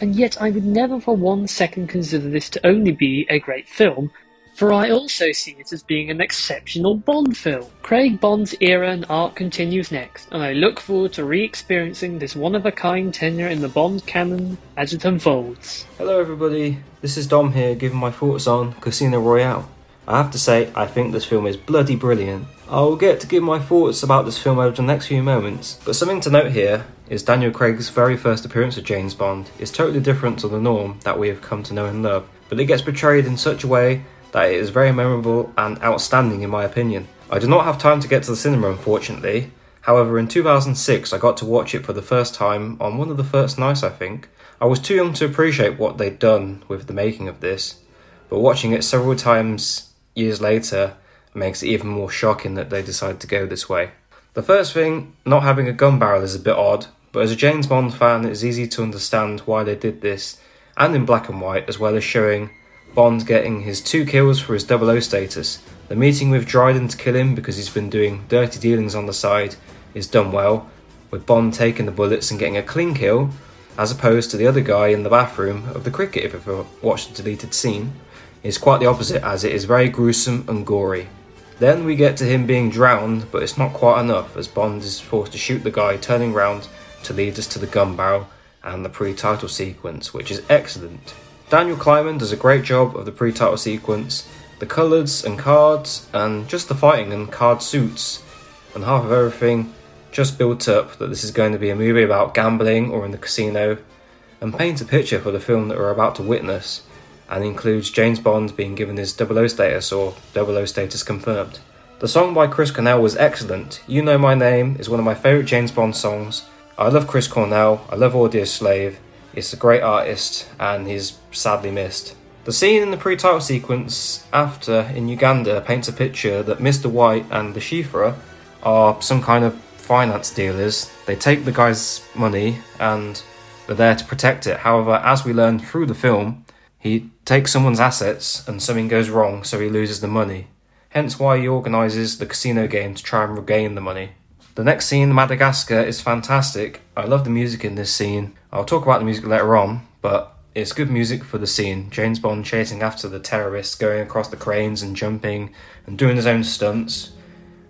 [SPEAKER 21] And yet I would never for one second consider this to only be a great film. For I also see it as being an exceptional Bond film. Craig Bond's era and art continues next, and I look forward to re experiencing this one of a kind tenure in the Bond canon as it unfolds.
[SPEAKER 22] Hello, everybody. This is Dom here, giving my thoughts on Casino Royale. I have to say, I think this film is bloody brilliant. I'll get to give my thoughts about this film over the next few moments, but something to note here is Daniel Craig's very first appearance of James Bond is totally different to the norm that we have come to know and love, but it gets portrayed in such a way that it is very memorable and outstanding in my opinion. I did not have time to get to the cinema unfortunately, however in 2006 I got to watch it for the first time on one of the first nights I think. I was too young to appreciate what they'd done with the making of this, but watching it several times years later makes it even more shocking that they decided to go this way. The first thing, not having a gun barrel is a bit odd, but as a James Bond fan, it's easy to understand why they did this, and in black and white, as well as showing Bond getting his two kills for his 00 status. The meeting with Dryden to kill him because he's been doing dirty dealings on the side is done well, with Bond taking the bullets and getting a clean kill, as opposed to the other guy in the bathroom of the cricket, if you've watched the deleted scene, is quite the opposite, as it is very gruesome and gory. Then we get to him being drowned, but it's not quite enough, as Bond is forced to shoot the guy turning round to lead us to the gun barrel and the pre title sequence, which is excellent. Daniel Kleinman does a great job of the pre-title sequence, the colours and cards, and just the fighting and card suits, and half of everything just built up that this is going to be a movie about gambling or in the casino, and paints a picture for the film that we're about to witness, and includes James Bond being given his 00 status or 00 status confirmed. The song by Chris Cornell was excellent. You Know My Name is one of my favourite James Bond songs. I love Chris Cornell, I love Audioslave, He's a great artist and he's sadly missed. The scene in the pre title sequence after in Uganda paints a picture that Mr. White and Le Chiffre are some kind of finance dealers. They take the guy's money and they're there to protect it. However, as we learn through the film, he takes someone's assets and something goes wrong, so he loses the money. Hence why he organises the casino game to try and regain the money. The next scene, Madagascar, is fantastic. I love the music in this scene. I'll talk about the music later on, but it's good music for the scene. James Bond chasing after the terrorists, going across the cranes and jumping and doing his own stunts,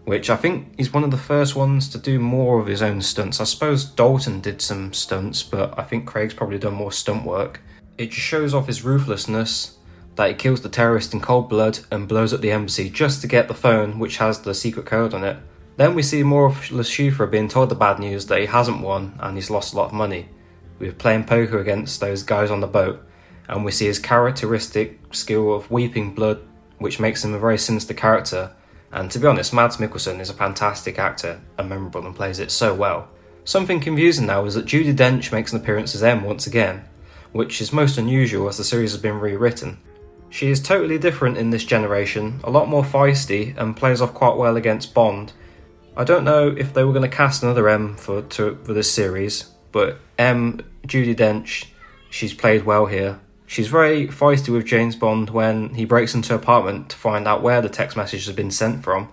[SPEAKER 22] which I think he's one of the first ones to do more of his own stunts. I suppose Dalton did some stunts, but I think Craig's probably done more stunt work. It just shows off his ruthlessness that he kills the terrorist in cold blood and blows up the embassy just to get the phone which has the secret code on it. Then we see more of Le being told the bad news that he hasn't won and he's lost a lot of money. We're playing poker against those guys on the boat, and we see his characteristic skill of weeping blood, which makes him a very sinister character. And to be honest, Mads Mikkelsen is a fantastic actor and memorable and plays it so well. Something confusing now is that Judi Dench makes an appearance as M once again, which is most unusual as the series has been rewritten. She is totally different in this generation, a lot more feisty, and plays off quite well against Bond, I don't know if they were going to cast another M for to, for this series, but M Judi Dench, she's played well here. She's very feisty with James Bond when he breaks into her apartment to find out where the text message has been sent from.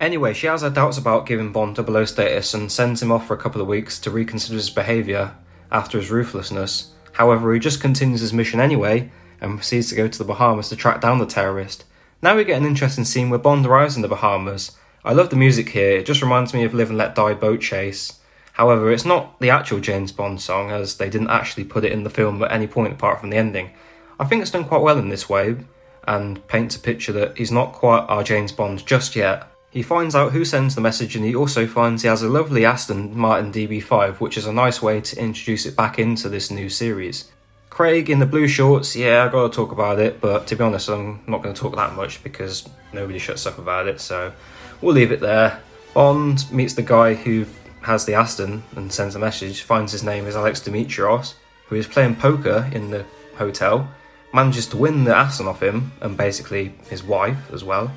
[SPEAKER 22] Anyway, she has her doubts about giving Bond 00 status and sends him off for a couple of weeks to reconsider his behaviour after his ruthlessness. However, he just continues his mission anyway and proceeds to go to the Bahamas to track down the terrorist. Now we get an interesting scene where Bond arrives in the Bahamas I love the music here, it just reminds me of Live and Let Die Boat Chase. However, it's not the actual James Bond song, as they didn't actually put it in the film at any point apart from the ending. I think it's done quite well in this way, and paints a picture that he's not quite our James Bond just yet. He finds out who sends the message, and he also finds he has a lovely Aston Martin DB5, which is a nice way to introduce it back into this new series. Craig in the blue shorts, yeah, I gotta talk about it, but to be honest, I'm not gonna talk that much because nobody shuts up about it, so we'll leave it there. Bond meets the guy who has the Aston and sends a message, finds his name is Alex Dimitrios, who is playing poker in the hotel, manages to win the Aston off him and basically his wife as well.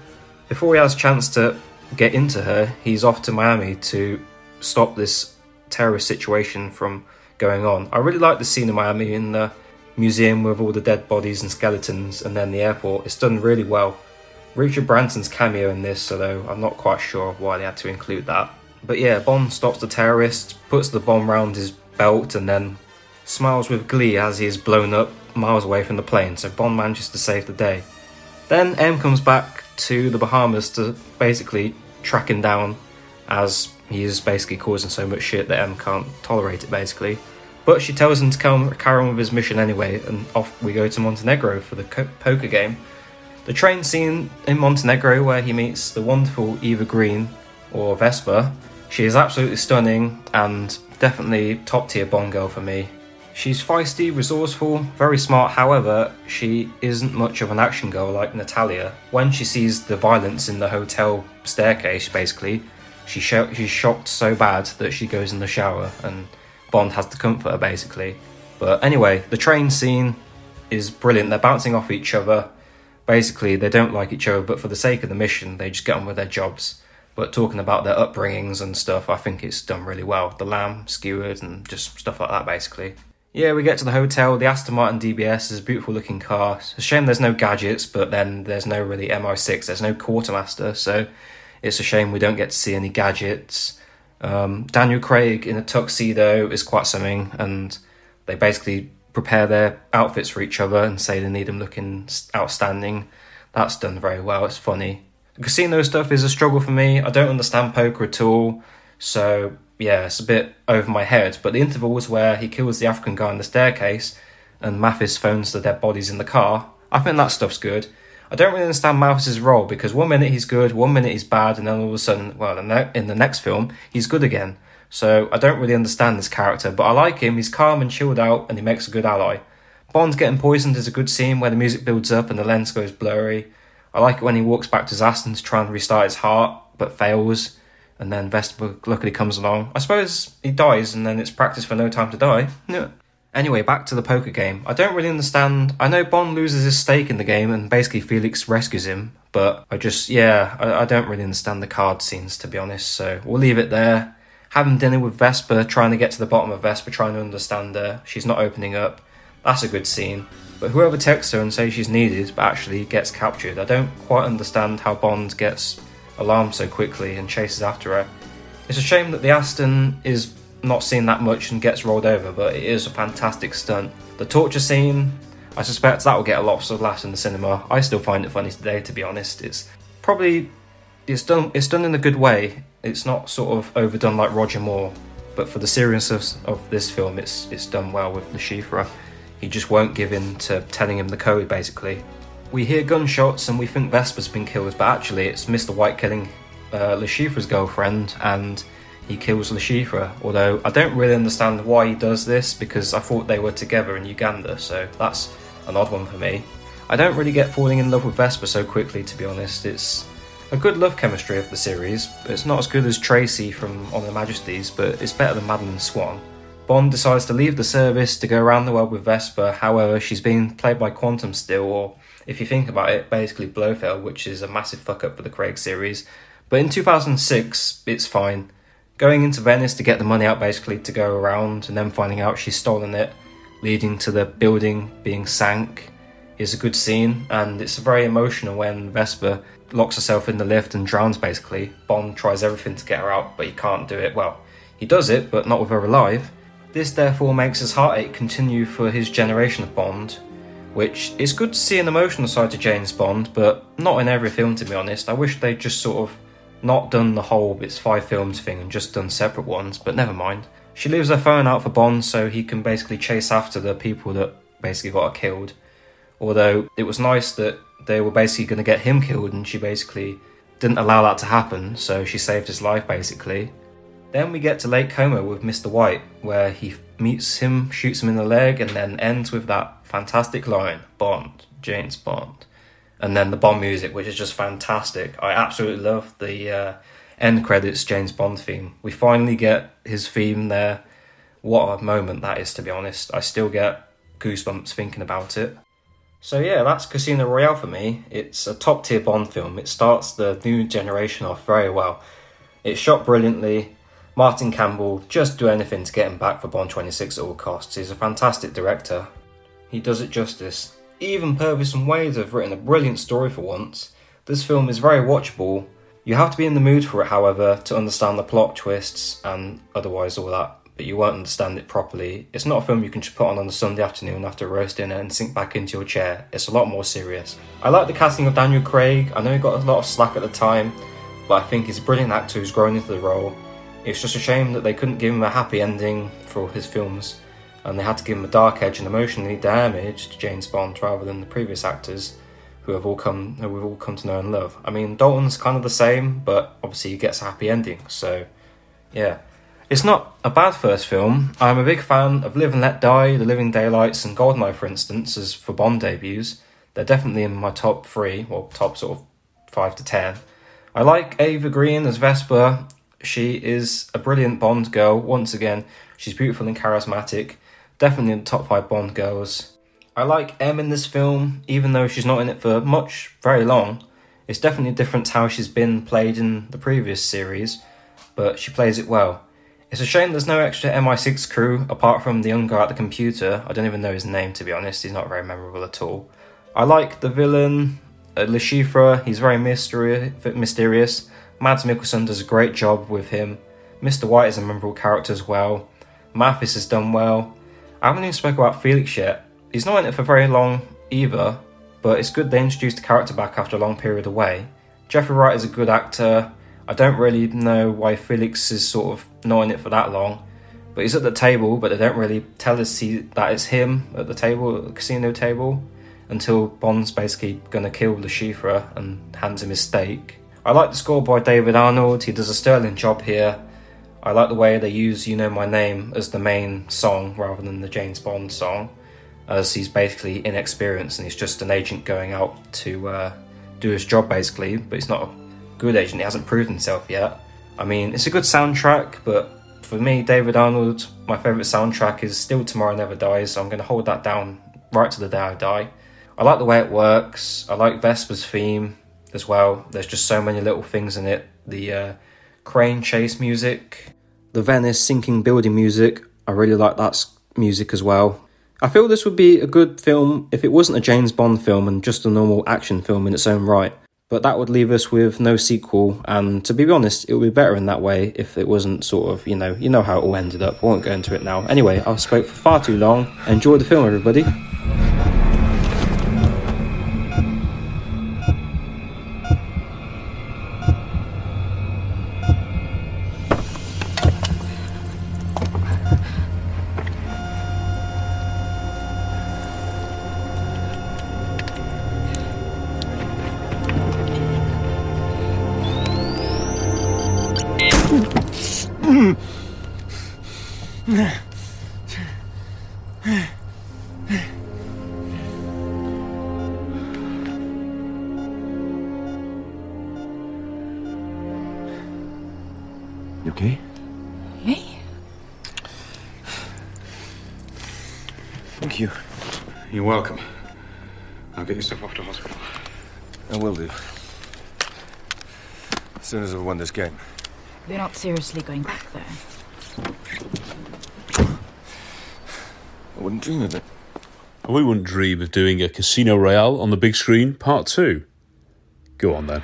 [SPEAKER 22] Before he has a chance to get into her, he's off to Miami to stop this terrorist situation from going on. I really like the scene in Miami in the museum with all the dead bodies and skeletons and then the airport. It's done really well. Richard Branson's cameo in this, although I'm not quite sure why they had to include that. But yeah, Bond stops the terrorist, puts the bomb round his belt, and then smiles with glee as he is blown up miles away from the plane, so Bond manages to save the day. Then M comes back to the Bahamas to basically track him down as he is basically causing so much shit that M can't tolerate it basically. But she tells him to come, carry on with his mission anyway, and off we go to Montenegro for the co- poker game. The train scene in Montenegro where he meets the wonderful Eva Green, or Vesper, she is absolutely stunning and definitely top tier Bond girl for me. She's feisty, resourceful, very smart, however, she isn't much of an action girl like Natalia. When she sees the violence in the hotel staircase, basically, she sh- she's shocked so bad that she goes in the shower and Bond has to comfort her, basically. But anyway, the train scene is brilliant. They're bouncing off each other. Basically, they don't like each other, but for the sake of the mission, they just get on with their jobs. But talking about their upbringings and stuff, I think it's done really well. The lamb skewered and just stuff like that, basically. Yeah, we get to the hotel. The Aston Martin DBS is a beautiful looking car. It's a shame there's no gadgets, but then there's no really MI6. There's no quartermaster, so it's a shame we don't get to see any gadgets. Um, Daniel Craig in a tuxedo is quite something, and they basically prepare their outfits for each other and say they need them looking outstanding. That's done very well. It's funny. Casino stuff is a struggle for me. I don't understand poker at all, so yeah, it's a bit over my head. But the intervals where he kills the African guy on the staircase and Mathis phones the dead bodies in the car, I think that stuff's good. I don't really understand Mathis's role because one minute he's good, one minute he's bad, and then all of a sudden, well, in the next film, he's good again. So I don't really understand this character, but I like him. He's calm and chilled out, and he makes a good ally. Bond getting poisoned is a good scene where the music builds up and the lens goes blurry. I like it when he walks back to Zaston to try and restart his heart, but fails, and then Vesper luckily comes along. I suppose he dies, and then it's practice for no time to die. Anyway, back to the poker game. I don't really understand. I know Bond loses his stake in the game, and basically Felix rescues him, but I just, yeah, I, I don't really understand the card scenes, to be honest, so we'll leave it there having dinner with Vesper, trying to get to the bottom of Vesper, trying to understand her. She's not opening up. That's a good scene. But whoever texts her and says she's needed but actually gets captured, I don't quite understand how Bond gets alarmed so quickly and chases after her. It's a shame that the Aston is not seen that much and gets rolled over, but it is a fantastic stunt. The torture scene, I suspect that will get a lot of laughs in the cinema. I still find it funny today, to be honest. It's probably it's done it's done in a good way. It's not sort of overdone like Roger Moore, but for the seriousness of this film, it's it's done well with Le Chiffre. He just won't give in to telling him the code, basically. We hear gunshots and we think Vesper's been killed, but actually it's Mr. White killing uh, Le Chiffre's girlfriend, and he kills Le Chiffre. Although I don't really understand why he does this because I thought they were together in Uganda, so that's an odd one for me. I don't really get falling in love with Vesper so quickly, to be honest. It's a good love chemistry of the series. It's not as good as Tracy from On Her Majesty's, but it's better than Madeleine Swann. Bond decides to leave the service to go around the world with Vesper, however, she's being played by Quantum still, or if you think about it, basically Blofeld, which is a massive fuck up for the Craig series. But in 2006, it's fine. Going into Venice to get the money out basically to go around, and then finding out she's stolen it, leading to the building being sank, is a good scene, and it's very emotional when Vesper locks herself in the lift and drowns basically. Bond tries everything to get her out, but he can't do it. Well, he does it, but not with her alive. This therefore makes his heartache continue for his generation of Bond, which is good to see an emotional side to James Bond, but not in every film to be honest. I wish they'd just sort of not done the whole it's five films thing and just done separate ones, but never mind. She leaves her phone out for Bond so he can basically chase after the people that basically got her killed. Although it was nice that they were basically going to get him killed, and she basically didn't allow that to happen, so she saved his life basically. Then we get to Lake Como with Mr. White, where he meets him, shoots him in the leg, and then ends with that fantastic line Bond, James Bond. And then the Bond music, which is just fantastic. I absolutely love the uh, end credits James Bond theme. We finally get his theme there. What a moment that is, to be honest. I still get goosebumps thinking about it. So yeah, that's Casino Royale for me. It's a top tier Bond film. It starts the new generation off very well. It's shot brilliantly. Martin Campbell just do anything to get him back for Bond 26 at all costs. He's a fantastic director. He does it justice. Even Purvis and Wade have written a brilliant story for once. This film is very watchable. You have to be in the mood for it, however, to understand the plot twists and otherwise all that but you won't understand it properly. It's not a film you can just put on on a Sunday afternoon after a roast dinner and sink back into your chair. It's a lot more serious. I like the casting of Daniel Craig. I know he got a lot of slack at the time, but I think he's a brilliant actor who's grown into the role. It's just a shame that they couldn't give him a happy ending for his films, and they had to give him a dark edge and emotionally damaged James Bond rather than the previous actors who have all come who we've all come to know and love. I mean, Dalton's kind of the same, but obviously he gets a happy ending. So, yeah, it's not a bad first film. I'm a big fan of Live and Let Die, The Living Daylights, and Goldeneye, for instance, as for Bond debuts. They're definitely in my top three, or top sort of five to ten. I like Eva Green as Vesper. She is a brilliant Bond girl. Once again, she's beautiful and charismatic. Definitely in the top five Bond girls. I like M in this film, even though she's not in it for much, very long. It's definitely different to how she's been played in the previous series, but she plays it well. It's a shame there's no extra MI6 crew apart from the young guy at the computer. I don't even know his name to be honest, he's not very memorable at all. I like the villain, uh, Le Chiffre, he's very mystery- mysterious. Mads Mikkelsen does a great job with him. Mr. White is a memorable character as well. Mathis has done well. I haven't even spoken about Felix yet. He's not in it for very long either, but it's good they introduced the character back after a long period away. Jeffrey Wright is a good actor. I don't really know why Felix is sort of not in it for that long, but he's at the table, but they don't really tell us he, that it's him at the table, at the casino table, until Bond's basically gonna kill the Chiffre and hands him his stake. I like the score by David Arnold, he does a sterling job here. I like the way they use You Know My Name as the main song rather than the James Bond song as he's basically inexperienced and he's just an agent going out to uh, do his job basically, but he's not a good agent. He hasn't proved himself yet. I mean, it's a good soundtrack, but for me, David Arnold, my favourite soundtrack is still Tomorrow Never Dies, so I'm going to hold that down right to the day I die. I like the way it works. I like Vesper's theme as well. There's just so many little things in it. The uh, crane chase music, the Venice sinking building music. I really like that music as well. I feel this would be a good film if it wasn't a James Bond film and just a normal action film in its own right. But that would leave us with no sequel, and to be honest, it would be better in that way if it wasn't sort of, you know, you know how it all ended up. I won't go into it now. Anyway, I've spoke for far too long. Enjoy the film, everybody.
[SPEAKER 17] You're welcome. I'll get yourself off to hospital.
[SPEAKER 6] I will do. As soon as I've won this game.
[SPEAKER 20] You're not seriously going back there.
[SPEAKER 6] I wouldn't dream of it.
[SPEAKER 23] Oh, we wouldn't dream of doing a Casino Royale on the big screen, part two. Go on then.